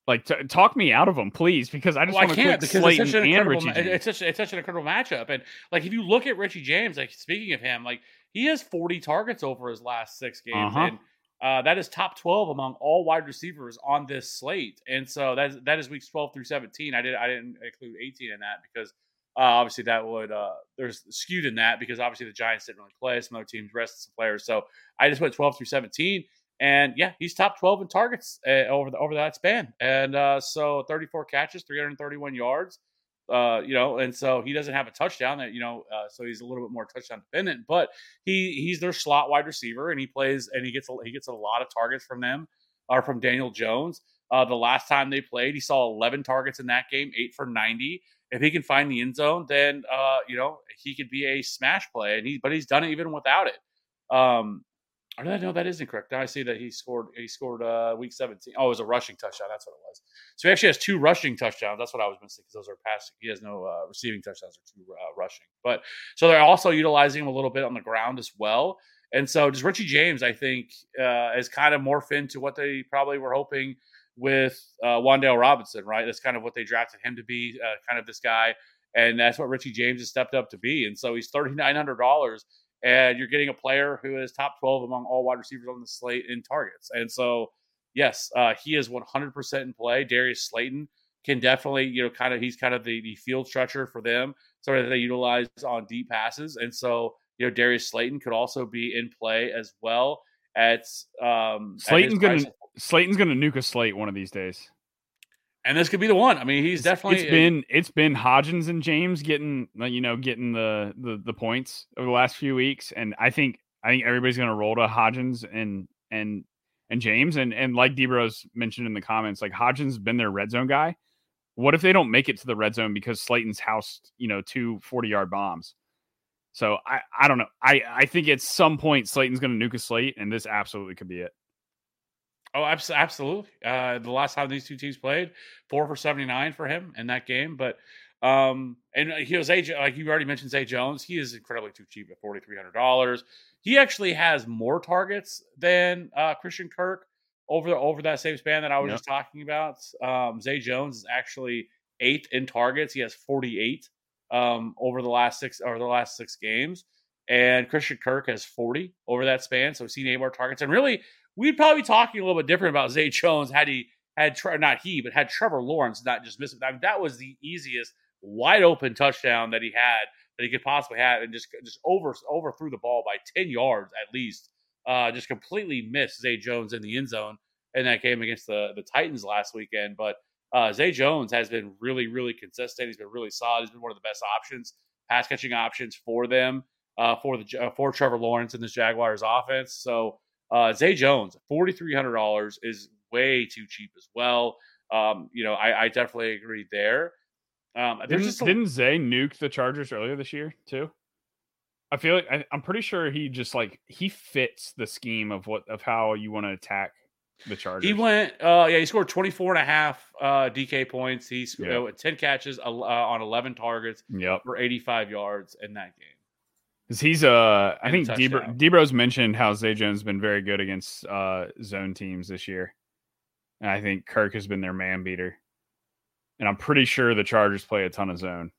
like t- talk me out of them, please, because I just Well, want to can't because it's Slayton such an and incredible. Richie ma- James. It's such it's such an incredible matchup, and like if you look at Richie James, like speaking of him, like he has 40 targets over his last six games, Uh-huh. and uh, that is top 12 among all wide receivers on this slate. And so that is, that is weeks 12 through 17. I did I didn't include 18 in that because uh, obviously that would uh, there's skewed in that because obviously the Giants didn't really play. Some other teams rested some players, so I just went 12 through 17. And yeah, he's top 12 in targets uh, over the, over that span. And uh, so 34 catches, 331 yards. Uh, you know, and so he doesn't have a touchdown that you know, uh, so he's a little bit more touchdown dependent. But he he's their slot wide receiver, and he plays and he gets a, he gets a lot of targets from them or from Daniel Jones. Uh, the last time they played, he saw 11 targets in that game, eight for 90. If he can find the end zone, then uh, you know he could be a smash play, and he but he's done it even without it. Um, or I know that is incorrect? Now I see that he scored. He scored uh, week seventeen. Oh, it was a rushing touchdown. That's what it was. So he actually has two rushing touchdowns. That's what I was missing because those are passing. He has no uh, receiving touchdowns or two uh, rushing. But so they're also utilizing him a little bit on the ground as well. And so just Richie James, I think, uh, is kind of morphed into what they probably were hoping with uh, Wan'Dale Robinson. Right, that's kind of what they drafted him to be. Uh, kind of this guy and that's what Richie James has stepped up to be. And so he's thirty nine hundred dollars, and you're getting a player who is top twelve among all wide receivers on the slate in targets. And so, yes, uh, he is one hundred percent in play. Darius Slayton can definitely, you know, kind of he's kind of the, the field stretcher for them, sort of they utilize on deep passes. And so, you know, Darius Slayton could also be in play as well. At um, Slayton's gonna price. Slayton's gonna nuke a slate one of these days. And this could be the one. I mean, he's It's- definitely it's been it's been Hodgins and James getting you know getting the, the the points over the last few weeks, and I think I think everybody's gonna roll to Hodgins and and and James and and like Debros mentioned in the comments, like Hodgins has been their red zone guy. What if they don't make it to the red zone because Slayton's housed you know two 40 yard bombs? So I I don't know. I I think at some point Slayton's gonna nuke a slate, and this absolutely could be it. Oh, absolutely. Uh, the last time these two teams played, four for seventy nine for him in that game. But um, and he was Zay, like you already mentioned, Zay Jones. He is incredibly too cheap at forty three hundred dollars. He actually has more targets than uh, Christian Kirk over the, over that same span that I was Yep. just talking about. Um, Zay Jones is actually eighth in targets. He has forty eight um, over the last six or the last six games. And Christian Kirk has 40 over that span. So we've seen eight more targets. And really, we'd probably be talking a little bit different about Zay Jones had he had not he, but had Trevor Lawrence not just miss it. I mean, that was the easiest wide open touchdown that he had that he could possibly have, and just just over overthrew the ball by ten yards at least. Uh, just completely missed Zay Jones in the end zone in that game against the the Titans last weekend. But uh, Zay Jones has been really really consistent. He's been really solid. He's been one of the best options, pass catching options for them uh, for the uh, for Trevor Lawrence in this Jaguars offense. So uh, Zay Jones, forty three hundred dollars is way too cheap as well. Um, you know, I, I definitely agree there. Um, there's Didn't, just a, didn't Zay nuke the Chargers earlier this year too? I feel like I, I'm pretty sure he just like he fits the scheme of what of how you want to attack the Chargers. he went. Uh, yeah, he scored 24 and a half uh, DK points. He's Yeah. uh, ten catches uh, on eleven targets Yep. for eighty five yards in that game. Because he's uh I think Debro. Debro's mentioned how Zay Jones has been very good against uh zone teams this year. And I think Kirk has been their man beater. And I'm pretty sure the Chargers play a ton of zone.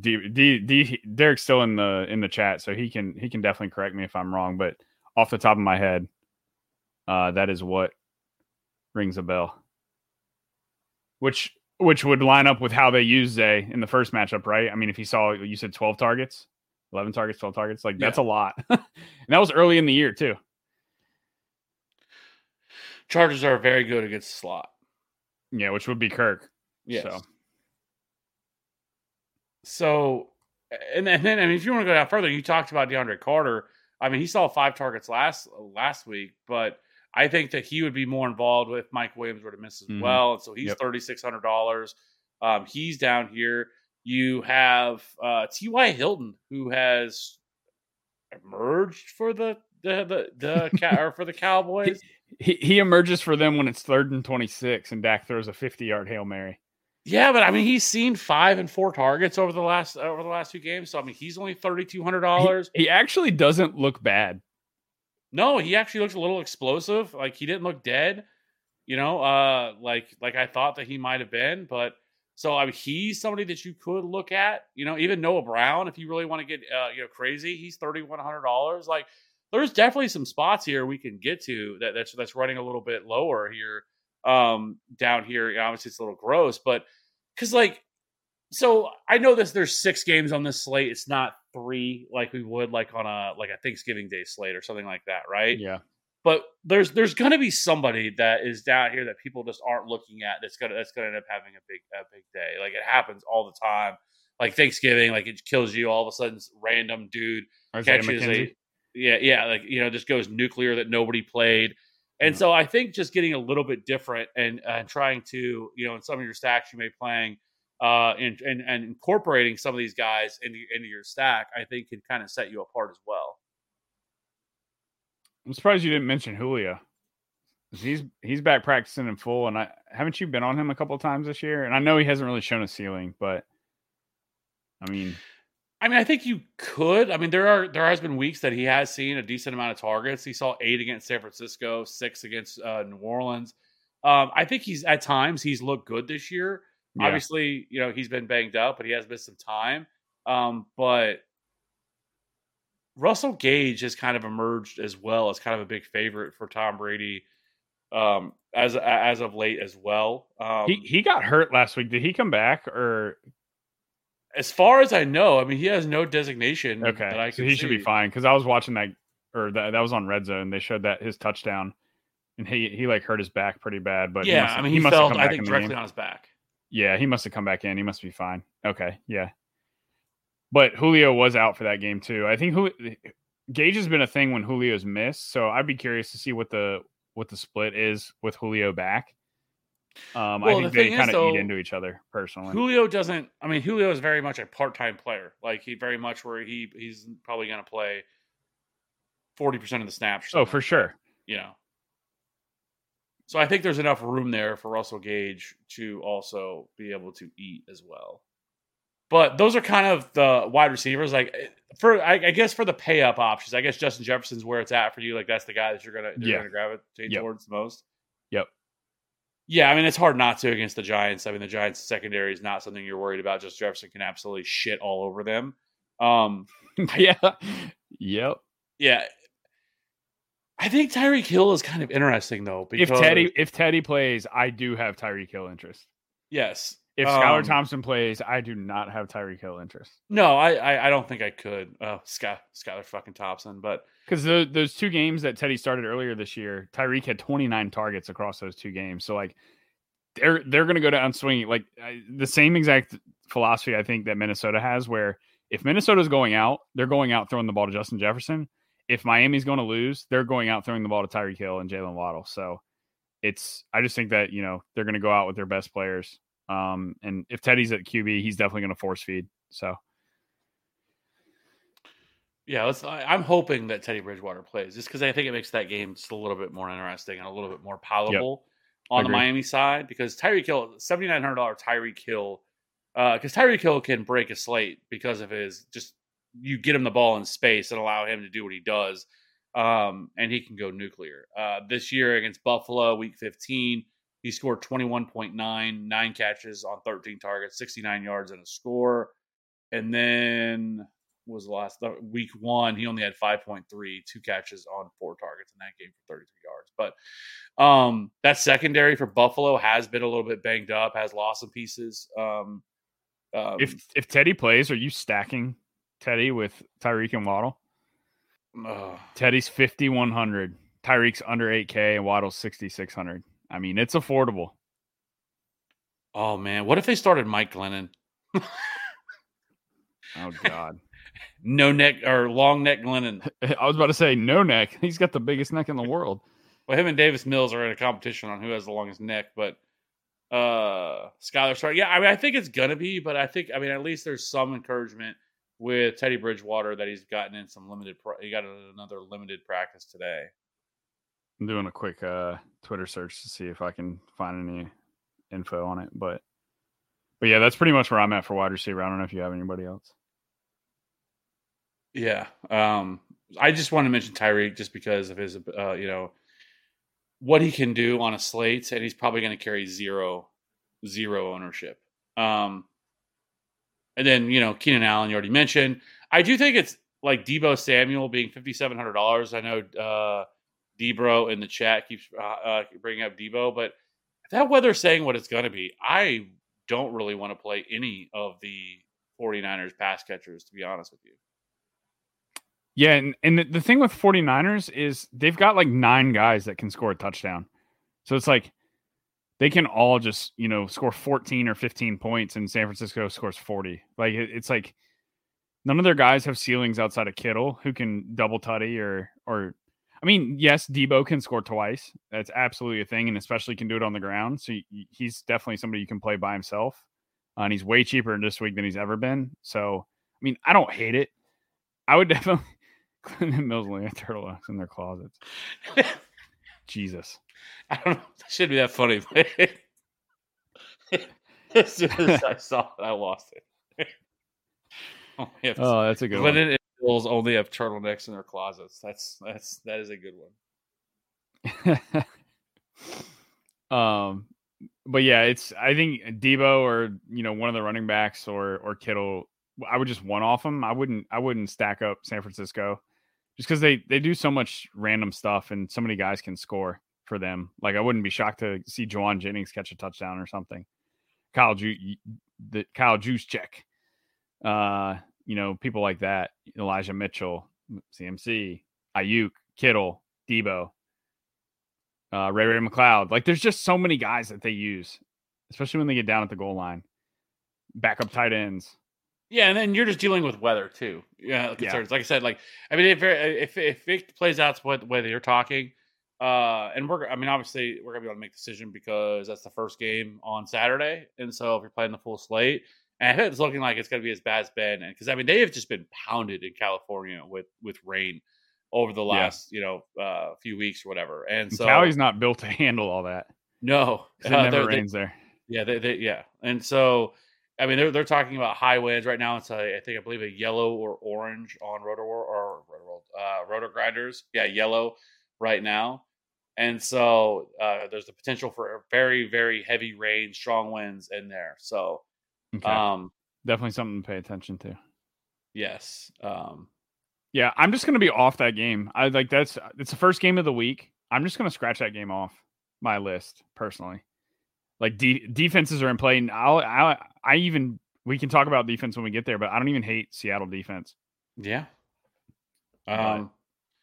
D, D, D, Derek's still in the in the chat, so he can he can definitely correct me if I'm wrong. But off the top of my head, uh, that is what rings a bell. Which which would line up with how they use Zay in the first matchup, right? I mean, if you saw you said 12 targets, 11 targets, 12 targets, like that's a lot. and that was early in the year too. Chargers are very good against the slot. Yeah, which would be Kirk. Yes. So So, and then, and then I mean, if you want to go down further, you talked about DeAndre Carter. I mean, he saw five targets last last week, but I think that he would be more involved if Mike Williams were to miss as Mhm. well. And so he's Yep. thirty six hundred dollars. Um, he's down here. You have uh, T.Y. Hilton, who has emerged for the the the, the or for the Cowboys. he, he emerges for them when it's third and 26 and Dak throws a 50 yard Hail Mary. Yeah, but I mean, he's seen five and four targets over the last over the last two games. So I mean, he's only thirty two hundred He, dollars. he actually doesn't look bad. No, he actually looks a little explosive. Like he didn't look dead, you know, uh, like like I thought that he might have been. But so I mean, he's somebody that you could look at. You know, even Noah Brown, if you really want to get uh, you know crazy, he's thirty one hundred dollars. Like there's definitely some spots here we can get to that that's that's running a little bit lower here. Um, down here, yeah, obviously it's a little gross, but because like so I know this there's six games on this slate. It's not three like we would like on a like a Thanksgiving Day slate or something like that, right? Yeah. But there's there's gonna be somebody that is down here that people just aren't looking at that's gonna that's gonna end up having a big a big day. Like it happens all the time. Like Thanksgiving, like it kills you all of a sudden. Random dude Isaiah catches McKenzie. a yeah yeah like you know just goes nuclear that nobody played and Yeah. so i think just getting a little bit different and and trying to you know in some of your stacks you may be playing uh and and, and incorporating some of these guys into, into your stack i think can kind of set you apart as well I'm surprised you didn't mention Julio. 'Cause He's he's back practicing in full, and I haven't you been on him a couple times this year? And I know he hasn't really shown a ceiling, but I mean, I mean, I think you could. I mean, there are there has been weeks that he has seen a decent amount of targets. He saw eight against San Francisco, six against uh, New Orleans. Um, I think he's at times he's looked good this year. Yeah. Obviously, you know, he's been banged up, but he has missed some time. Um, but Russell Gage has kind of emerged as well as kind of a big favorite for Tom Brady um, as as of late as well. Um, he he got hurt last week. Did he come back or as far as I know, I mean, he has no designation. okay? that I so he should be fine because I was watching that or that that was on Red Zone. They showed that his touchdown, and he he like hurt his back pretty bad. But yeah, must- I mean, he, must have fell. I think directly on his back. Yeah, he must have come back in. He must be fine. Okay, yeah. But Julio was out for that game too. I think Julio, Gage has been a thing when Julio's missed, so I'd be curious to see what the what the split is with Julio back. Um, I think the they kind of eat into each other personally. Julio doesn't. I mean, Julio is very much a part-time player. Like he very much where he he's probably going to play forty percent of the snaps. oh, for sure. You know. So I think there's enough room there for Russell Gage to also be able to eat as well. But those are kind of the wide receivers. Like for, I, I guess for the pay up options, I guess Justin Jefferson's where it's at for you. Like that's the guy that you're gonna you're Yeah. gonna gravitate Yep. towards the most. Yep. Yeah, I mean it's hard not to against the Giants. I mean the Giants secondary is not something you're worried about. Just Jefferson can absolutely shit all over them. Um, yeah. Yep. yeah. I think Tyreek Hill is kind of interesting though. If Teddy if Teddy plays, I do have Tyreek Hill interest. yes. If Skylar Um, Thompson plays, I do not have Tyreek Hill interest. No, I, I I don't think I could. Oh, Sky Skylar fucking Thompson, but Because those two games that Teddy started earlier this year, Tyreek had 29 targets across those two games. So like, they're they're going to go down swinging. Like I, the same exact philosophy I think that Minnesota has, where if Minnesota's going out, they're going out throwing the ball to Justin Jefferson. If Miami's going to lose, they're going out throwing the ball to Tyreek Hill and Jalen Waddle. So it's I just think that you know they're going to go out with their best players. Um, and if Teddy's at QB, he's definitely going to force feed. So yeah, let's. I, I'm hoping that Teddy Bridgewater plays just because I think it makes that game just a little bit more interesting and a little bit more palatable on the Miami side because Tyreek Hill, seventy nine hundred dollar Tyreek Hill, uh, because Tyreek Hill can break a slate because of his just you get him the ball in space and allow him to do what he does, um, and he can go nuclear. Uh, this year against Buffalo, Week 15, he scored 21.9, nine catches on 13 targets, 69 yards and a score. And then was the last uh, week one? He only had 5.3, two catches on four targets in that game for 33 yards. But um, that secondary for Buffalo has been a little bit banged up, has lost some pieces. Um, um, if if Teddy plays, are you stacking Teddy with Tyreek and Waddle? ugh. Teddy's 5100, Tyreek's under 8k and Waddle's 6600. I mean, it's affordable. oh man, what if they started Mike Glennon? Oh god. No neck or long neck Glennon. I was about to say no neck. He's got the biggest neck in the world. Well, him and Davis Mills are in a competition on who has the longest neck, but uh Skylar Stark. Yeah, I mean I think it's gonna be, but I think I mean at least there's some encouragement with Teddy Bridgewater that he's gotten in some limited he got another limited practice today. I'm doing a quick uh Twitter search to see if I can find any info on it, but but yeah, that's pretty much where I'm at for wide receiver. I don't know if you have anybody else. Yeah. Um I just want to mention Tyreek just because of his uh you know what he can do on a slate and he's probably going to carry zero zero ownership. Um and then, you know, Keenan Allen you already mentioned. I do think it's like Deebo Samuel being $5700. I know uh Debro in the chat keeps uh, uh bringing up Deebo, but that weather's saying what it's going to be, I don't really want to play any of the 49ers pass catchers to be honest with you. Yeah, and, and the, the thing with 49ers is they've got like nine guys that can score a touchdown. So it's like they can all just, you know, score 14 or 15 points and San Francisco scores 40. Like it, it's like none of their guys have ceilings outside of Kittle who can double tutty or or I mean, yes, Deebo can score twice. That's absolutely a thing and especially can do it on the ground. So he's definitely somebody you can play by himself. Uh, and he's way cheaper in this week than he's ever been. So, I mean, I don't hate it. I would definitely Clinton Mills only have turtlenecks in their closets. Jesus. I don't know. That should be that funny. As soon as I saw it, I lost it. oh, Oh, that's a good one. And Bills only have turtlenecks in their closets. That's that's that is a good one. um, but yeah, it's I think Deebo or you know one of the running backs or or Kittle. I would just one off them. I wouldn't I wouldn't stack up San Francisco just because they they do so much random stuff and so many guys can score for them. Like I wouldn't be shocked to see Jauan Jennings catch a touchdown or something. Kyle Ju- the Kyle Juszczyk. Uh, you know, people like that. Elijah Mitchell, CMC, Aiyuk, Kittle, Deebo, uh, Ray-Ray McCloud. Like there's just so many guys that they use, especially when they get down at the goal line. Backup tight ends. Yeah, and then you're just dealing with weather too. Yeah, concerns. Like I said, like I mean, if if if it plays out the way that you're talking, uh, and we're I mean, obviously we're gonna be able to make a decision because that's the first game on Saturday, and so if you're playing the full slate, and it's looking like it's gonna be as bad as Ben, and because I mean they have just been pounded in California with with rain over the last you know uh, few weeks or whatever, and so Cali's not built to handle all that. No, It uh, never they're- they- rains there. yeah, they, they, yeah, and so I mean they're they're talking about high winds right now. It's a, I think I believe a yellow or orange on Rotor or Rotor uh, RotoGrinders. Yeah, yellow right now, and so uh, there's the potential for very very heavy rain, strong winds in there. So Okay. um, Definitely something to pay attention to. yes, um, Yeah, I'm just gonna be off that game. I like that's it's the first game of the week. I'm just gonna scratch that game off my list personally. Like de- defenses are in play. And I'll, I I even we can talk about defense when we get there, but I don't even hate Seattle defense. yeah. Um,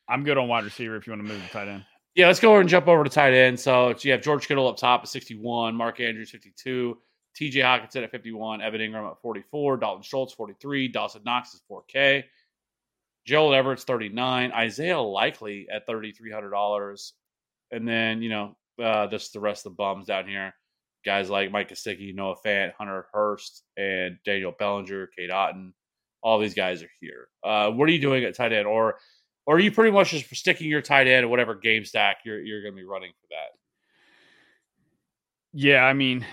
I'm good on wide receiver if you want to move to tight end. Yeah, let's go over and jump over to tight end. So you have George Kittle up top at 61, Mark Andrews 52, TJ Hockenson at 51, Evan Engram at 44, Dalton Schultz 43, Dawson Knox is 4K, Joel Everett's 39, Isaiah Likely at $3,300. And then, you know, uh, this the rest of the bums down here. Guys like Mike Gesicki, Noah Fant, Hunter Hurst, and Daniel Bellinger, Cade Otton. All these guys are here. Uh, what are you doing at tight end? Or or are you pretty much just sticking your tight end at whatever game stack you're you're going to be running for that? Yeah, I mean,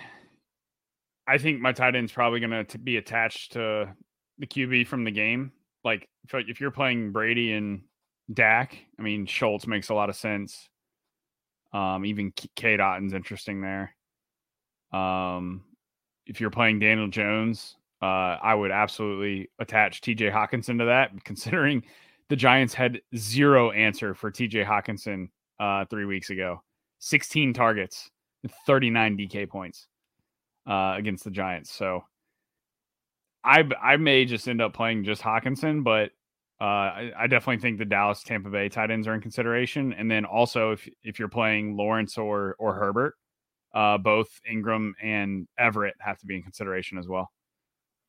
I think my tight end's probably going to be attached to the QB from the game. Like if, if you're playing Brady and Dak, I mean Schultz makes a lot of sense. Um, even K- Otton's interesting there. Um, if you're playing Daniel Jones, uh, I would absolutely attach TJ Hockenson to that, considering the Giants had zero answer for TJ Hockenson uh, three weeks ago. 16 targets, 39 DK points uh, against the Giants. So I I may just end up playing just Hockenson, but uh, I, I definitely think the Dallas Tampa Bay tight ends are in consideration. And then also if if you're playing Lawrence or or Herbert, uh, both Engram and Everett have to be in consideration as well.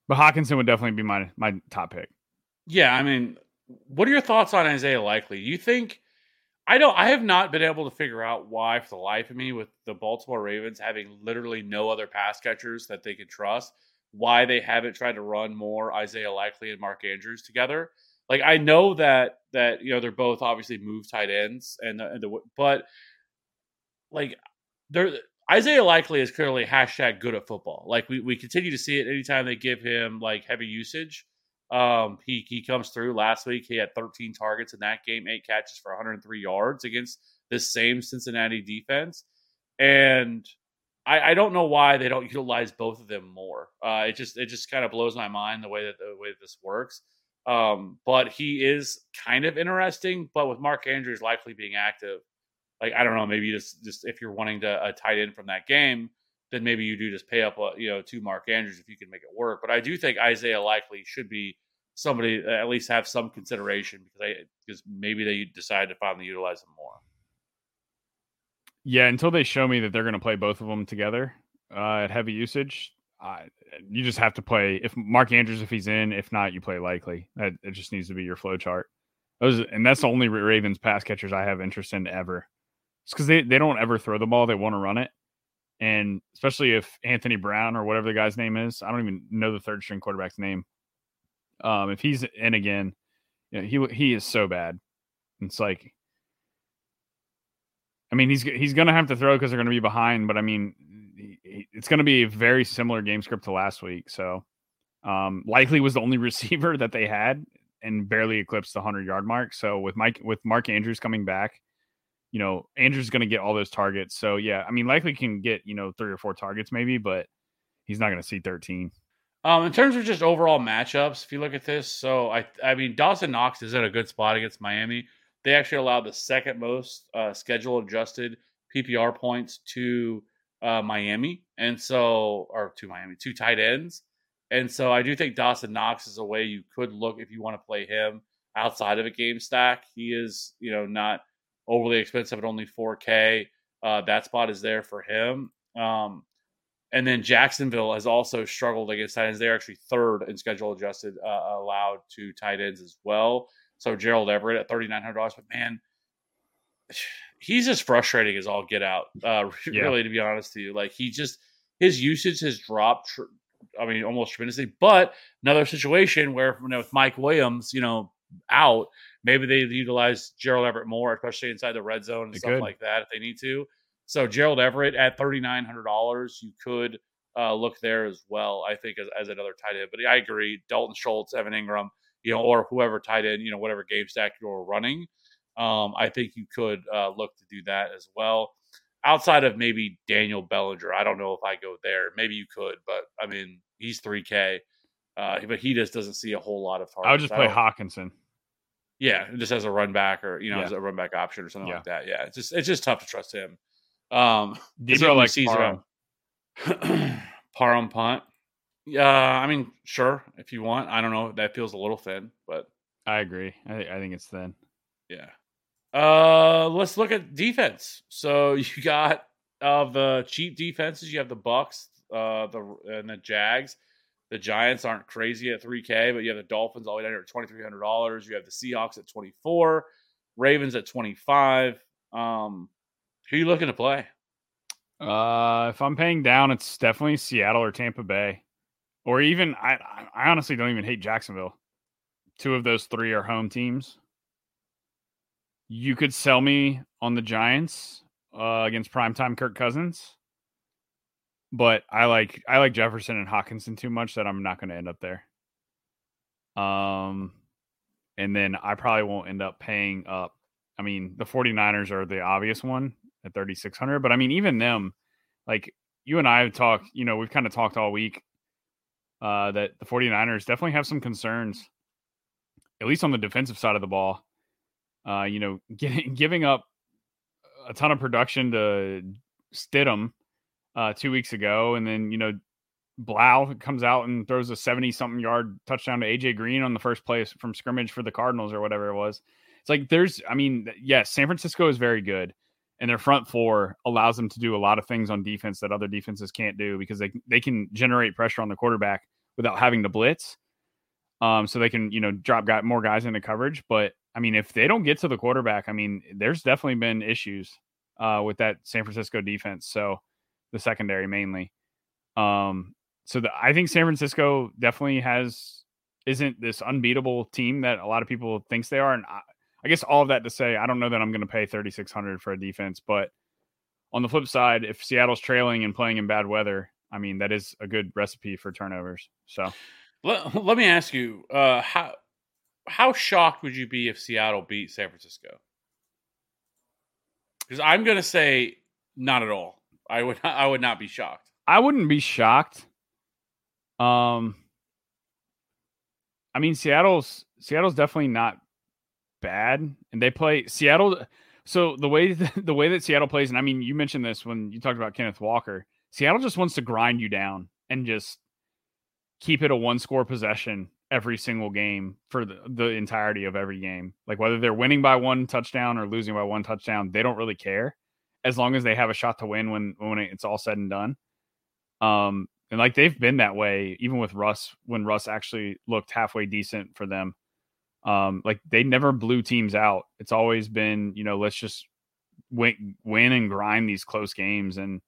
But Hockenson would definitely be my my top pick. Yeah, I mean, what are your thoughts on Isaiah Likely? Do you think I don't I have not been able to figure out why for the life of me with the Baltimore Ravens having literally no other pass catchers that they could trust, why they haven't tried to run more Isaiah Likely and Mark Andrews together. Like I know that that you know they're both obviously move tight ends and the, and the but like they're Isaiah Likely is clearly hashtag good at football. Like we, we continue to see it anytime they give him like heavy usage. Um, he he comes through. Last week he had 13 targets in that game, eight catches for 103 yards against this same Cincinnati defense. And I, I don't know why they don't utilize both of them more. Uh, it just it just kind of blows my mind the way that the way that this works. Um, but he is kind of interesting. But with Mark Andrews likely being active, like I don't know, maybe just just if you're wanting to a tight end from that game, then maybe you do just pay up, uh, you know, to Mark Andrews if you can make it work. But I do think Isaiah likely should be somebody that at least have some consideration because I because maybe they decide to finally utilize him more. Yeah, until they show me that they're going to play both of them together uh, at heavy usage, uh, you just have to play. If Mark Andrews, if he's in, if not, you play likely. That it just needs to be your flow chart. Those and that's the only Ravens pass catchers I have interest in ever. It's because they, they don't ever throw the ball; they want to run it, and especially if Anthony Brown or whatever the guy's name is, I don't even know the third string quarterback's name. Um, if he's in again, you know, he he is so bad. It's like I mean, he's he's going to have to throw because they're going to be behind. But I mean, it's going to be a very similar game script to last week. So, um, likely was the only receiver that they had and barely eclipsed the hundred yard mark. So with Mike with Mark Andrews coming back, you know, Andrews going to get all those targets. So yeah, I mean, likely can get you know three or four targets maybe, but he's not going to see 13. Um, in terms of just overall matchups, if you look at this, so I I mean Dawson Knox is in a good spot against Miami. They actually allowed the second most uh, schedule adjusted PPR points to uh, Miami, and so or to Miami, two tight ends, and so I do think Dawson Knox is a way you could look if you want to play him outside of a game stack. He is you know not overly expensive at only 4K. Uh, that spot is there for him. Um, and then Jacksonville has also struggled against tight ends. They're actually third in schedule adjusted uh, allowed to tight ends as well. So Gerald Everett at thirty nine hundred dollars, but man, he's as frustrating as all get out. Uh, Yeah. Really, to be honest to you, like he just his usage has dropped. Tr- I mean, almost tremendously. But another situation where you know, with Mike Williams, you know, out, maybe they utilize Gerald Everett more, especially inside the red zone and They stuff could. like that if they need to. So Gerald Everett at thirty nine hundred dollars, you could uh, look there as well. I think as, as another tight end. But I agree, Dalton Schultz, Evan Engram, you know, or whoever tight end, you know, whatever game stack you're running. Um, I think you could uh, look to do that as well. Outside of maybe Daniel Bellinger, I don't know if I go there. Maybe you could, but I mean, he's three K, uh, but he just doesn't see a whole lot of targets. I would just play Hockenson. Yeah, just as a run back or you know Yeah. as a run back option or something Yeah. like that. Yeah, it's just it's just tough to trust him. Um, Debo like sees Parham. around Parham punt. Yeah, I mean, sure if you want. I don't know. That feels a little thin, but I agree. I, I think it's thin. yeah. Uh, let's look at defense. So you got of the cheap defenses. You have the Bucs, uh, the and the Jags. The Giants aren't crazy at 3K, but you have the Dolphins all the way down here at $2,300. You have the Seahawks at 24, Ravens at 25. Um, who are you looking to play? Uh, if I'm paying down, it's definitely Seattle or Tampa Bay, or even I. I- honestly don't even hate Jacksonville. Two of those three are home teams. You could sell me on the Giants uh, against primetime Kirk Cousins, but I like I like Jefferson and Hockenson too much that I'm not going to end up there. Um, and then I probably won't end up paying up. I mean, the 49ers are the obvious one at 3600 but i mean even them like you and i have talked you know we've kind of talked all week uh that the 49ers definitely have some concerns at least on the defensive side of the ball uh you know getting, giving up a ton of production to stidham uh two weeks ago and then you know Blough comes out and throws a 70 something yard touchdown to aj green on the first play from scrimmage for the cardinals or whatever it was it's like there's i mean yes san francisco is very good and their front four allows them to do a lot of things on defense that other defenses can't do because they they can generate pressure on the quarterback without having to blitz. Um, so they can you know drop guy, more guys into coverage. But I mean, if they don't get to the quarterback, I mean, there's definitely been issues uh, with that San Francisco defense. So the secondary mainly. Um, so the, I think San Francisco definitely has isn't this unbeatable team that a lot of people thinks they are, and I, I guess all of that to say, I don't know that I'm going to pay 3600 for a defense, but on the flip side, if Seattle's trailing and playing in bad weather, I mean that is a good recipe for turnovers. So Let, let me ask you, uh, how how shocked would you be if Seattle beat San Francisco? Because I'm going to say not at all. I would I would not be shocked. I wouldn't be shocked. Um, I mean Seattle's Seattle's definitely not bad, and they play Seattle. So the way the way that Seattle plays, and I mean you mentioned this when you talked about Kenneth Walker. Seattle just wants to grind you down and just keep it a one score possession every single game for the, the entirety of every game. Like whether they're winning by one touchdown or losing by one touchdown, they don't really care as long as they have a shot to win when when it's all said and done. Um, and like they've been that way even with Russ when Russ actually looked halfway decent for them. Um, like they never blew teams out. It's always been you know let's just win win and grind these close games and.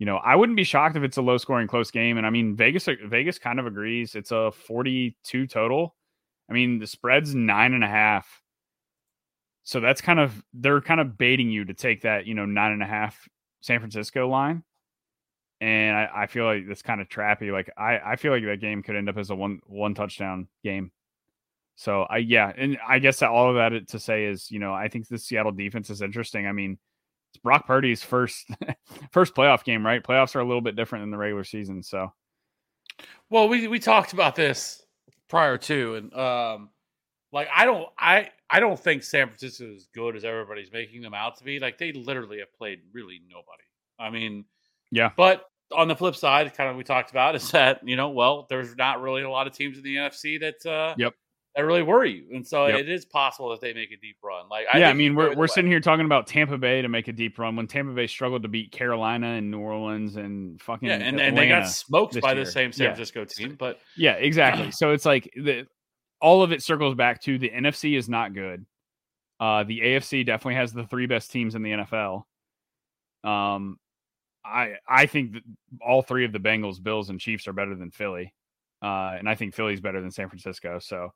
You know, I wouldn't be shocked if it's a low scoring close game. And I mean, Vegas Vegas kind of agrees. It's a 42 total. I mean, the spread's nine and a half. So that's kind of they're kind of baiting you to take that, you know, nine and a half San Francisco line. And I, I feel like that's kind of trappy. Like I, I feel like that game could end up as a one one touchdown game. So I yeah, and I guess all of that to say is, you know, I think the Seattle defense is interesting. I mean, it's Brock Purdy's first first playoff game, right? Playoffs are a little bit different than the regular season, so Well, we we talked about this prior to, and um, like I don't I I don't think San Francisco is as good as everybody's making them out to be. Like they literally have played really nobody. I mean, yeah. But on the flip side, kind of we talked about is that you know, well, there's not really a lot of teams in the NFC that uh, Yep. that really worry you, and so Yep. it is possible that they make a deep run. Like yeah, I mean, we're we're sitting here talking about Tampa Bay to make a deep run when Tampa Bay struggled to beat Carolina and New Orleans and fucking Yeah, and, and they got smoked by year. the same San Yeah. Francisco team, but Yeah, exactly. so it's like the all of it circles back to the NFC is not good. Uh, the AFC definitely has the three best teams in the NFL. Um, I I think all three of the Bengals, Bills, and Chiefs are better than Philly, uh, and I think Philly's better than San Francisco. So,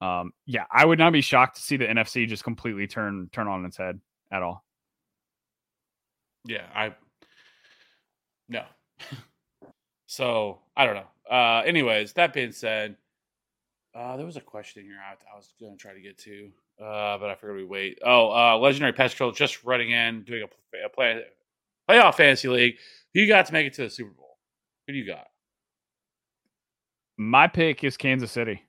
um, yeah, I would not be shocked to see the NFC just completely turn turn on its head at all. yeah, I no. so I don't know. Uh, anyways, that being said, uh, there was a question here I, I was going to try to get to, uh, but I figured we wait. Oh, uh, legendary pest control just running in doing a, a play playoff fantasy league. Who you got to make it to the Super Bowl? Who do you got? My pick is Kansas City.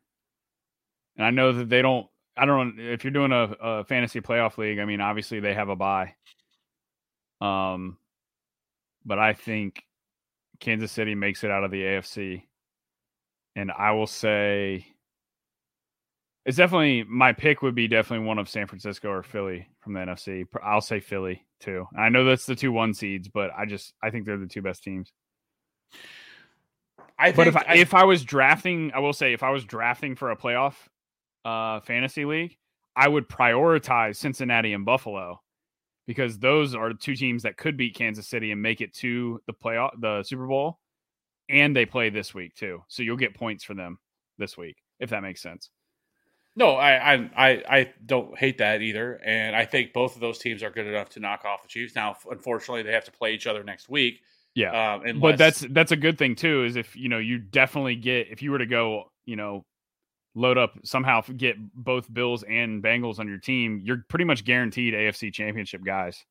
And I know that they don't I don't know if you're doing a, a fantasy playoff league, I mean obviously they have a buy. Um but I think Kansas City makes it out of the AFC. And I will say it's definitely my pick would be definitely one of San Francisco or Philly from the NFC. I'll say Philly too. I know that's the two one seeds, but I just I think they're the two best teams. I But if think I, if I was drafting, I will say if I was drafting for a playoff uh, fantasy league, I would prioritize Cincinnati and Buffalo because those are two teams that could beat Kansas City and make it to the playoff, the Super Bowl, and they play this week too. So you'll get points for them this week if that makes sense. No, I, I I I don't hate that either, and I think both of those teams are good enough to knock off the Chiefs. Now, unfortunately, they have to play each other next week. Yeah. um, unless, but that's that's a good thing too. Is if you know you definitely get if you were to go you know load up somehow get both Bills and Bengals on your team, you're pretty much guaranteed AFC Championship guys,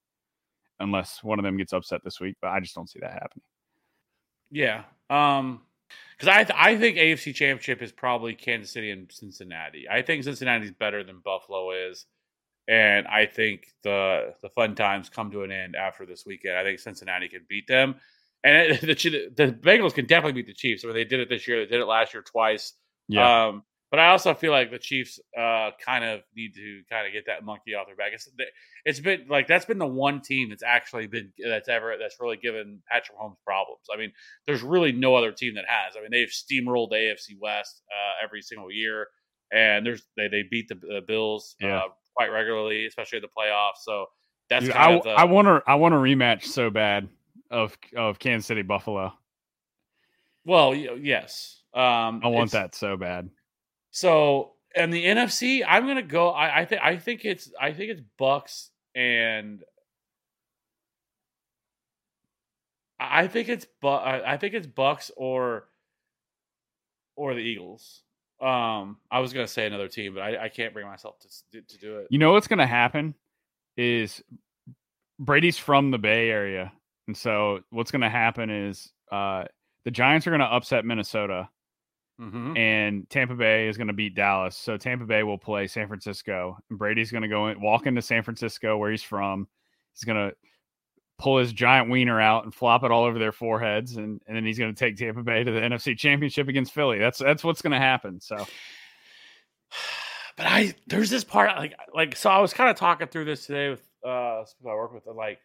unless one of them gets upset this week. But I just don't see that happening. yeah. Um, because I th- I think AFC Championship is probably Kansas City and Cincinnati. I think Cincinnati's better than Buffalo is, and I think the the fun times come to an end after this weekend. I think Cincinnati can beat them, and it, the the Bengals can definitely beat the Chiefs. I mean, they did it this year. They did it last year twice. Um, but I also feel like the Chiefs uh, kind of need to kind of get that monkey off their back. It's, it's been like that's been the one team that's actually been that's ever that's really given Patrick Mahomes problems. I mean, there's really no other team that has. I mean, they've steamrolled the AFC West uh, every single year, and there's they they beat the, the Bills Yeah. uh, quite regularly, especially in the playoffs. So that's Dude, kind I of the, I want to I want a rematch so bad of of Kansas City Buffalo. well, yes, um, I want that so bad. So and the NFC, I'm gonna go. I, I think I think it's I think it's Bucs and I think it's Bu- I think it's Bucs or or the Eagles. Um, I was gonna say another team, but I, I can't bring myself to to do it. You know what's to happen is Brady's from the Bay Area, and so what's to happen is uh, the Giants are to upset Minnesota, Mm-hmm. and Tampa Bay is going to beat Dallas. So Tampa Bay will play San Francisco, and Brady's going to go in, walk into San Francisco where he's from. He's going to pull his giant wiener out and flop it all over their foreheads, and, and then he's going to take Tampa Bay to the NFC Championship against Philly. That's that's what's going to happen. So but I there's this part like like so I was kind of talking through this today with uh people I work with like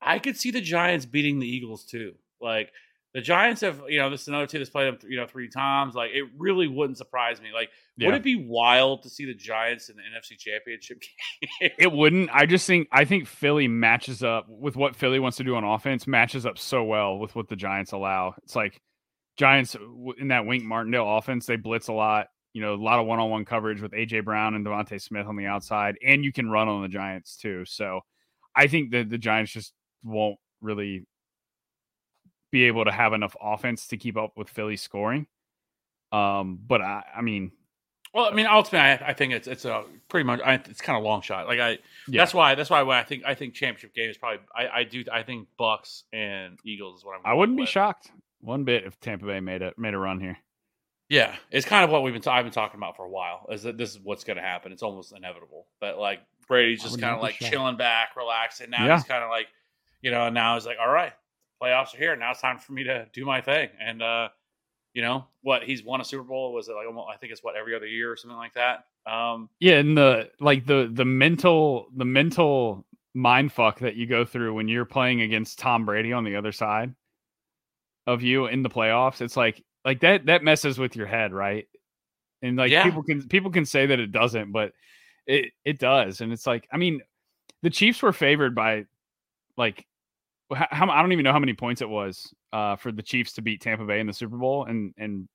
I could see the Giants beating the Eagles too. Like the Giants have you know this is another team that's played them you know three times. Like it really wouldn't surprise me. Like yeah. would it be wild to see the Giants in the NFC Championship game? It wouldn't. I just think I think Philly matches up with what Philly wants to do on offense. Matches up so well with what the Giants allow. It's like Giants in that Wink Martindale offense. They blitz a lot. You know, a lot of one-on-one coverage with AJ Brown and DeVonta Smith on the outside, and you can run on the Giants too. So, I think that the Giants just won't really be able to have enough offense to keep up with Philly scoring. Um, but I, I mean, Well, I mean, ultimately, I, I think it's it's a pretty much I, it's kind of long shot. Like I, Yeah. that's why that's why I think I think championship game is probably I, I do I think Bucs and Eagles is what I'm. I wouldn't be shocked one bit if Tampa Bay made a made a run here. Yeah, it's kind of what we've been ta- I've been talking about for a while. Is that this is what's going to happen? It's almost inevitable. But like Brady's just kind of like chilling back, relaxing. Now Yeah. he's kind of like, you know, now he's like, all right, playoffs are here. Now it's time for me to do my thing. And uh, you know what? He's won a Super Bowl. Was it like almost, I think it's what every other year or something like that. Um, Yeah, and the like the the mental the mental mind fuck that you go through when you're playing against Tom Brady on the other side of you in the playoffs, it's like like that that messes with your head, right? And like Yeah. people can people can say that it doesn't, but it it does. And it's like I mean, the Chiefs were favored by like how, I don't even know how many points it was uh, for the Chiefs to beat Tampa Bay in the Super Bowl, and and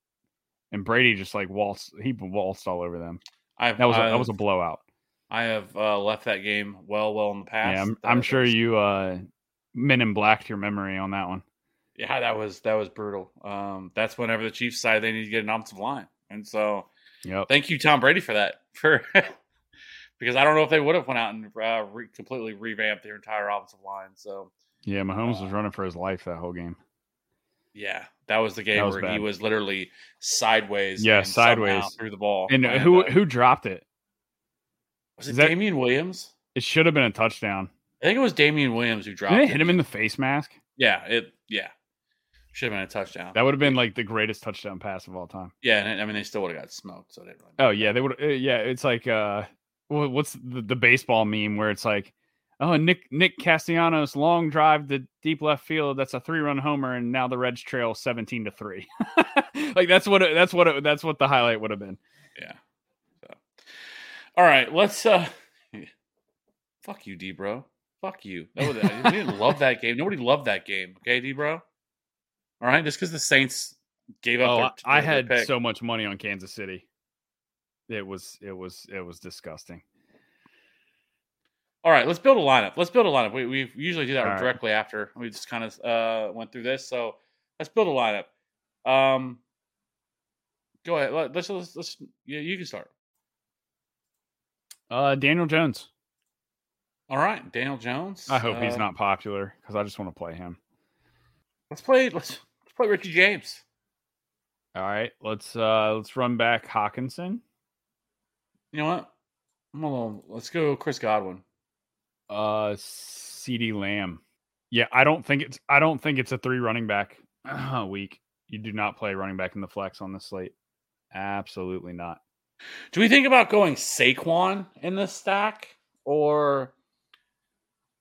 and Brady just like waltzed he waltzed all over them. I've, That was a, I've, that was a blowout. I have uh, left that game well, well in the past. Yeah, I'm, I'm sure was- you uh, men in blacked your memory on that one. Yeah, that was that was brutal. Um, that's whenever the Chiefs side they need to get an offensive line, and so Yep. thank you, Tom Brady, for that. For because I don't know if they would have went out and uh, re- completely revamped their entire offensive line. So Yeah, Mahomes was Uh, running for his life that whole game. yeah, that was the game was where he was literally sideways. Yeah, and sideways. through the ball. And who uh, who dropped it? was it? is that- Damien Williams. It should have been a touchdown. I think it was Damien Williams who dropped it. it hit him in the face mask? Yeah, it. Yeah, should have been a touchdown. That would have been like the greatest touchdown pass of all time. yeah, and I mean they still would have got smoked. So they didn't really Oh yeah, they would. Uh, yeah, it's like uh, what's the, the baseball meme where it's like, oh Nick Nick Castellanos long drive to deep left field. That's a three run homer, and now the Reds trail seventeen to three. like that's what it, that's what it, that's what the highlight would have been. Yeah. So, all right, let's. uh Fuck you, D bro. Fuck you. That was, I didn't love that game. Nobody loved that game. Okay, D bro. All right, just because the Saints gave up. Oh, their, I I their had pick. so much money on Kansas City. It was it was it was disgusting. All right, let's build a lineup. Let's build a lineup. We we usually do that All right. directly after we just kind of uh went through this. So let's build a lineup. Um, go ahead. Let, let's let's, let's yeah, you can start. Uh, Daniel Jones. All right, Daniel Jones. I hope he's Uh, not popular because I just want to play him. Let's play. Let's let's play Richie James. All right, let's uh let's run back Hockenson. You know what? I'm a little, let's go Chris Godwin. Uh, CeeDee Lamb. Yeah, I don't think it's I don't think it's a three running back week. You do not play running back in the flex on the slate. Absolutely not. Do we think about going Saquon in this stack, or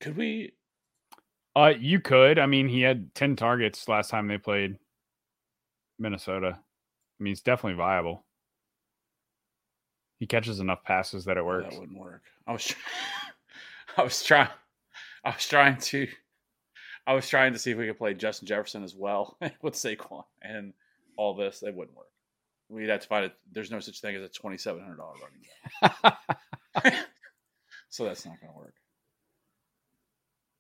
could we? Uh, you could. I mean, he had ten targets last time they played Minnesota. I mean, it's definitely viable. He catches enough passes that it works. That wouldn't work. I was, I was trying, I was trying to, I was trying to see if we could play Justin Jefferson as well with Saquon and all this. It wouldn't work. We'd have to find it. There's no such thing as a twenty seven hundred dollar running back, so that's not going to work.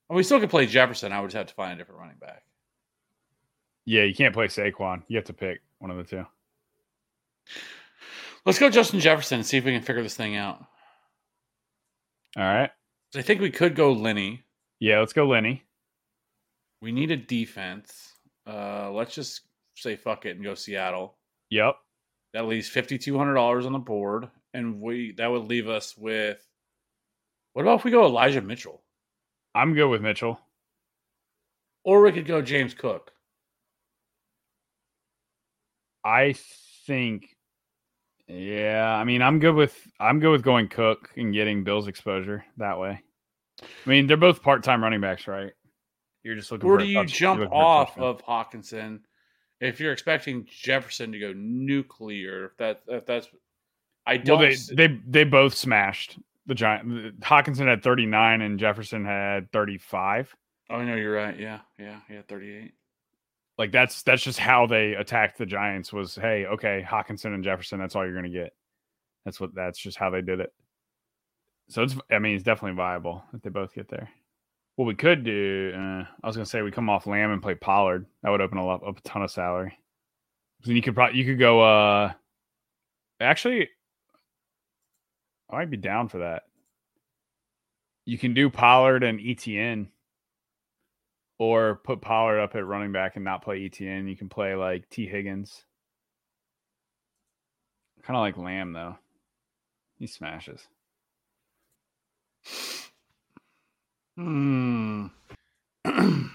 And we still could play Jefferson. I would just have to find a different running back. yeah, you can't play Saquon. You have to pick one of the two. Let's go Justin Jefferson and see if we can figure this thing out. All right. I think we could go Lenny. Yeah, let's go Lenny. We need a defense. Uh, let's just say fuck it and go Seattle. Yep. That leaves fifty two hundred dollars on the board, and we that would leave us with. What about if we go Elijah Mitchell, I'm good with Mitchell. or we could go James Cook? I think yeah, I mean I'm good with I'm good with going Cook and getting Bills exposure that way. I mean, they're both part-time running backs, right? You're just looking Or for do you touch- jump you're looking for a off of Hockenson if you're expecting Jefferson to go nuclear? If that if that's, I don't. Well, they they they both smashed the giant. Hockenson had 39 and Jefferson had 35. oh no, you're right. Yeah, yeah, yeah. Thirty eight. Like that's that's just how they attacked the Giants. Was hey, okay, Hockenson and Jefferson. That's all you're gonna get. That's what. That's just how they did it. So it's. I mean, it's definitely viable if they both get there. What we could do, uh, I was gonna say we come off Lamb and play Pollard. That would open a lot, up a ton of salary. Then you could probably you could go. uh Actually, I might be down for that. You can do Pollard and ETN, or put Pollard up at running back and not play ETN. You can play like Tee Higgins. Kind of like Lamb though. He smashes. Hmm.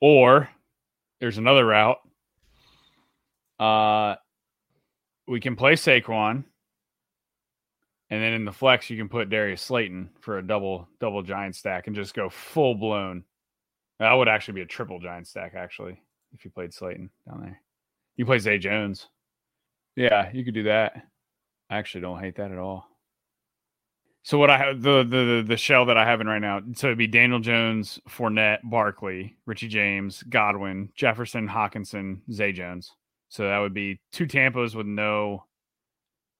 Or there's another route. Uh, we can play Saquon, and then in the flex you can put Darius Slayton for a double double giant stack and just go full blown. That would actually be a triple giant stack actually if you played Slayton down there. You play Zay Jones. Yeah, you could do that. I actually don't hate that at all. So what I have the the the shell that I have in right now, so it'd be Daniel Jones, Fournette, Barkley, Richie James, Godwin, Jefferson, Hockenson, Zay Jones. So that would be two Tampas with no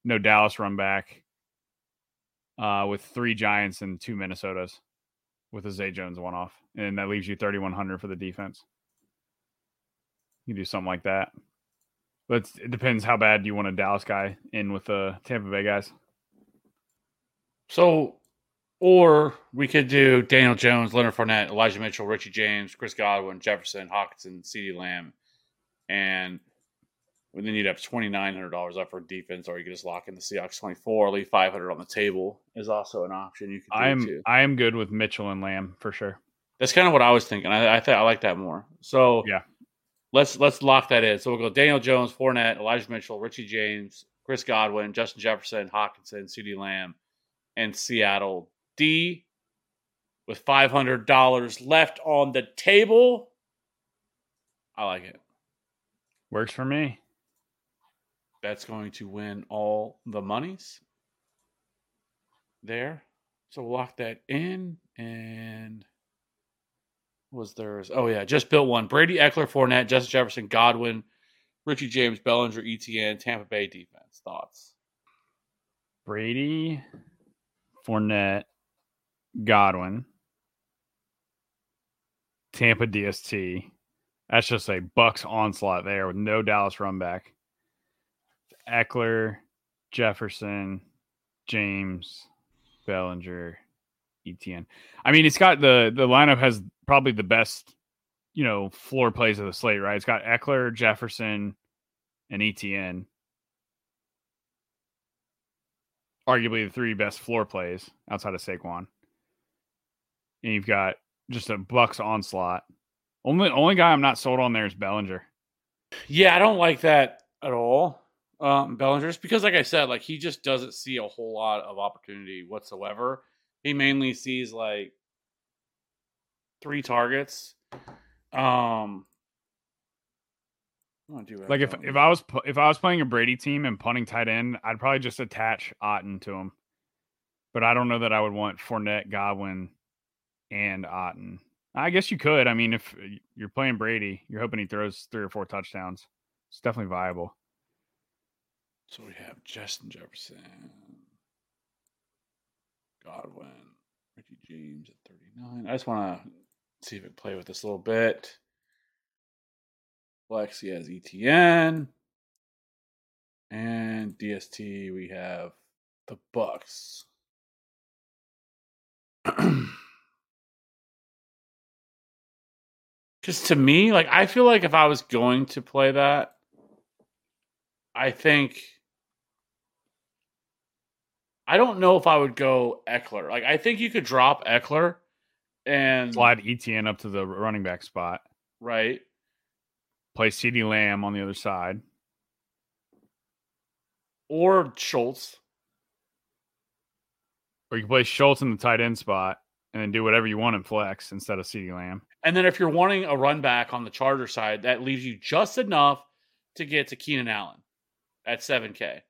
no Dallas run back, uh, with three Giants and two Minnesotas, with a Zay Jones one off, and that leaves you thirty one hundred for the defense. You do something like that, but it depends how bad you want a Dallas guy in with the Tampa Bay guys. So, or we could do Daniel Jones, Leonard Fournette, Elijah Mitchell, Richie James, Chris Godwin, Jefferson, Hockenson, CeeDee Lamb, and then you'd have twenty nine hundred dollars up for defense, or you could just lock in the Seahawks twenty four, leave five hundred on the table is also an option you could do I'm too. I am good with Mitchell and Lamb for sure. That's kind of what I was thinking. I, I think I like that more. So Yeah. let's let's lock that in. So we'll go Daniel Jones, Fournette, Elijah Mitchell, Richie James, Chris Godwin, Justin Jefferson, Hockenson, CeeDee Lamb, and Seattle D with five hundred dollars left on the table. I like it. Works for me. That's going to win all the monies there. So we'll lock that in. And was there's oh yeah, just built one. Brady Ekeler, Fournette, Justin Jefferson, Godwin, Richie James, Bellinger, ETN, Tampa Bay defense. Thoughts? Brady, Fournette, Godwin, Tampa DST. That's just a Bucs onslaught there with no Dallas run back. Ekeler, Jefferson, James, Bellinger, ETN. I mean, it's got the the lineup has probably the best, you know, floor plays of the slate, right? It's got Ekeler, Jefferson, and ETN. Arguably the three best floor plays outside of Saquon. And you've got just a Bucs onslaught. Only only guy I'm not sold on there is Bellinger. Yeah, I don't like that at all. Um, Bellinger, just because, like I said, like he just doesn't see a whole lot of opportunity whatsoever. He mainly sees like three targets. Um, I wanna do Like if if I was if I was playing a Brady team and punting tight end, I'd probably just attach Otton to him. But I don't know that I would want Fournette, Godwin, and Otton. I guess you could. I mean, if you're playing Brady, you're hoping he throws three or four touchdowns. It's definitely viable. So we have Justin Jefferson, Godwin, Ricky James at 39. I just want to see if I play with this a little bit. Lexi has ETN. And DST, we have the Bucs. Just to me, like I feel like if I was going to play that, I think I don't know if I would go Ekeler. Like I think you could drop Ekeler and Slide ETN up to the running back spot. right. Play CeeDee Lamb on the other side. Or Schultz. Or you can play Schultz in the tight end spot and then do whatever you want in flex instead of CeeDee Lamb. And then if you're wanting a run back on the Charger side, that leaves you just enough to get to Keenan Allen at 7K.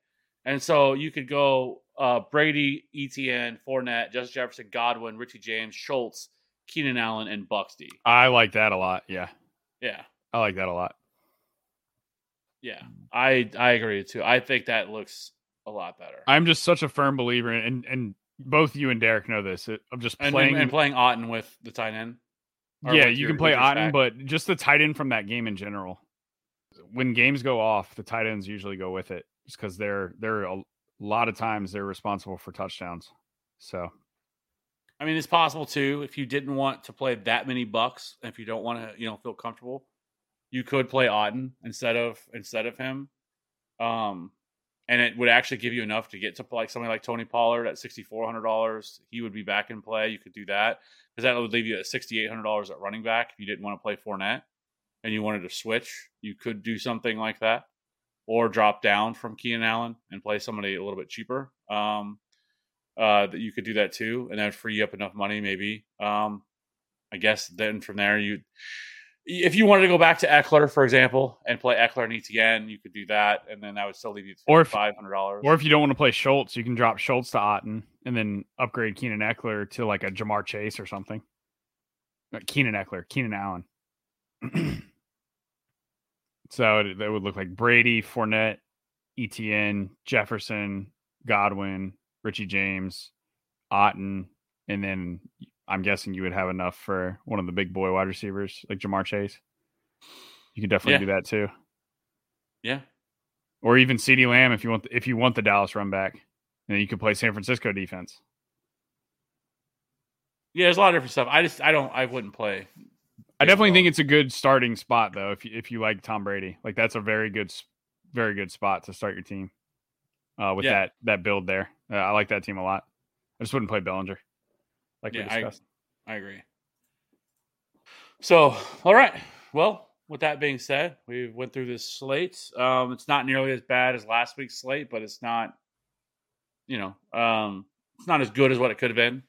And so you could go uh, Brady, ETN, Fournette, Justin Jefferson, Godwin, Richie James, Schultz, Keenan Allen, and Buxty. I like that a lot. Yeah. Yeah. I like that a lot. Yeah. I I agree too. I think that looks a lot better. I'm just such a firm believer in, and and both you and Derek know this. I'm just playing. and, and playing Otton with the tight end. Yeah, you your- can play Otton, but just the tight end from that game in general. When games go off, the tight ends usually go with it, just because they're they're a, a lot of times they're responsible for touchdowns. So I mean, it's possible too. If you didn't want to play that many bucks, if you don't want to, you know, feel comfortable, you could play Otton instead of instead of him. Um, and it would actually give you enough to get to like somebody like Tony Pollard at sixty four hundred dollars. He would be back in play. You could do that because that would leave you at sixty eight hundred dollars at running back if you didn't want to play Fournette and you wanted to switch. You could do something like that, or drop down from Keenan Allen and play somebody a little bit cheaper. Um, uh, that you could do that too, and that would free you up enough money, maybe. Um, I guess then from there you if you wanted to go back to Ekeler, for example, and play Ekeler and ETN, you could do that, and then that would still leave you Or five hundred dollars. or if you don't want to play Schultz, you can drop Schultz to Otton and then upgrade Keenan Ekeler to like a Ja'Marr Chase or something. Uh, Keenan Ekeler, Keenan Allen. so it, that would look like Brady, Fournette, ETN, Jefferson, Godwin, Richie James, Otton, and then I'm guessing you would have enough for one of the big boy wide receivers like Ja'Marr Chase. You could definitely Yeah. do that too, yeah, or even CeeDee Lamb if you want if you want the Dallas run back, and then you could play San Francisco defense. yeah. There's a lot of different stuff. I just I don't I wouldn't play. I definitely think it's a good starting spot though. If you, if you like Tom Brady, like that's a very good, very good spot to start your team. Uh, with Yeah. that that build there, uh, I like that team a lot. I just wouldn't play Bellinger, like we Yeah, I-. I agree. So, all right. Well, with that being said, we went through this slate. Um, it's not nearly as bad as last week's slate, but it's not, you know, um, it's not as good as what it could have been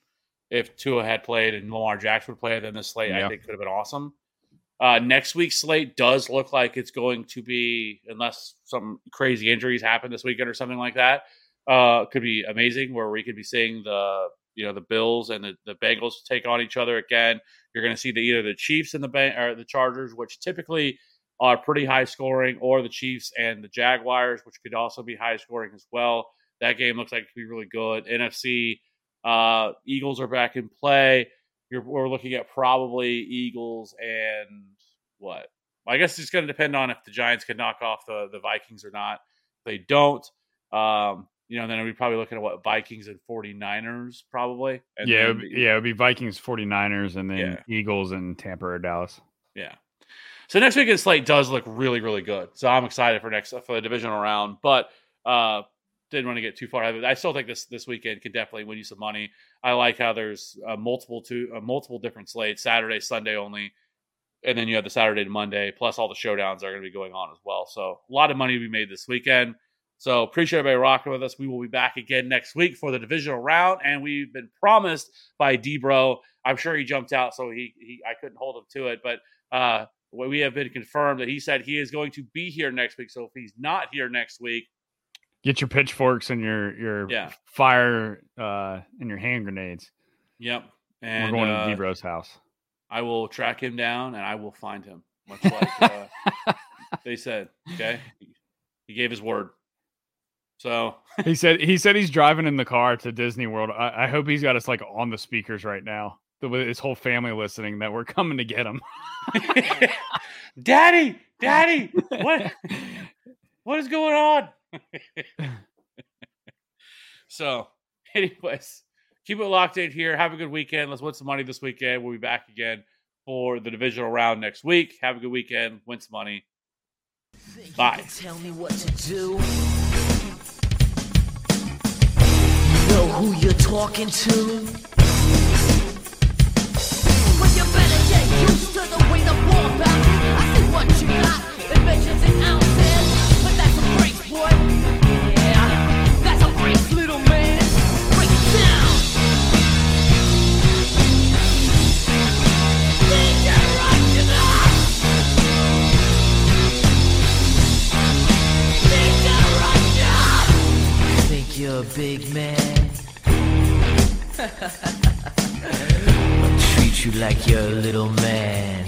if Tua had played and Lamar Jackson would play. Then the slate I think could have been awesome. Uh, next week's slate does look like it's going to be, unless some crazy injuries happen this weekend or something like that, uh, could be amazing. Where we could be seeing the you know the Bills and the, the Bengals take on each other again. You're going to see the either the Chiefs and the Ban- or the Chargers, which typically are pretty high scoring, or the Chiefs and the Jaguars, which could also be high scoring as well. That game looks like it could be really good. NFC uh, Eagles are back in play. You're, we're looking at probably Eagles and what? I guess it's going to depend on if the Giants can knock off the the Vikings or not. If they don't, um, you know, then we're probably looking at what Vikings and 49ers probably. And yeah, it would be, yeah, it would be Vikings, 49ers, and then Yeah. Eagles and Tampa or Dallas. Yeah. So next weekend's slate does look really, really good. So I'm excited for next for the divisional round, but uh didn't want to get too far it. I still think this this weekend can definitely win you some money. I like how there's uh, multiple two uh, multiple different slates, Saturday, Sunday only, and then you have the Saturday to Monday, plus all the showdowns are going to be going on as well. So a lot of money to be made this weekend. So appreciate everybody rocking with us. We will be back again next week for the divisional round, and we've been promised by Debro. I'm sure he jumped out, so he, he I couldn't hold him to it, but uh, we have been confirmed that he said he is going to be here next week. So if he's not here next week, Get your pitchforks and your your Yeah. fire uh, and your hand grenades. yep, and We're going uh, to Debro's house. I will track him down and I will find him. Much like uh, they said. Okay, he gave his word. So he said he said he's driving in the car to Disney World. I, I hope he's got us like on the speakers right now. The- With his whole family listening, that we're coming to get him. Daddy, Daddy, what what is going on? so, anyways, keep it locked in here. Have a good weekend. Let's win some money this weekend. We'll be back again for the divisional round next week. Have a good weekend. Win some money. Bye. Tell me what to do. Know who you're talking to. Well, you better get used to the way the ball bounces. I see what you got, inventions and ounces. But that's a break, boy. Yeah, that's a break, little man. Break it down. Think you're a big man? Treat you like you're a little man.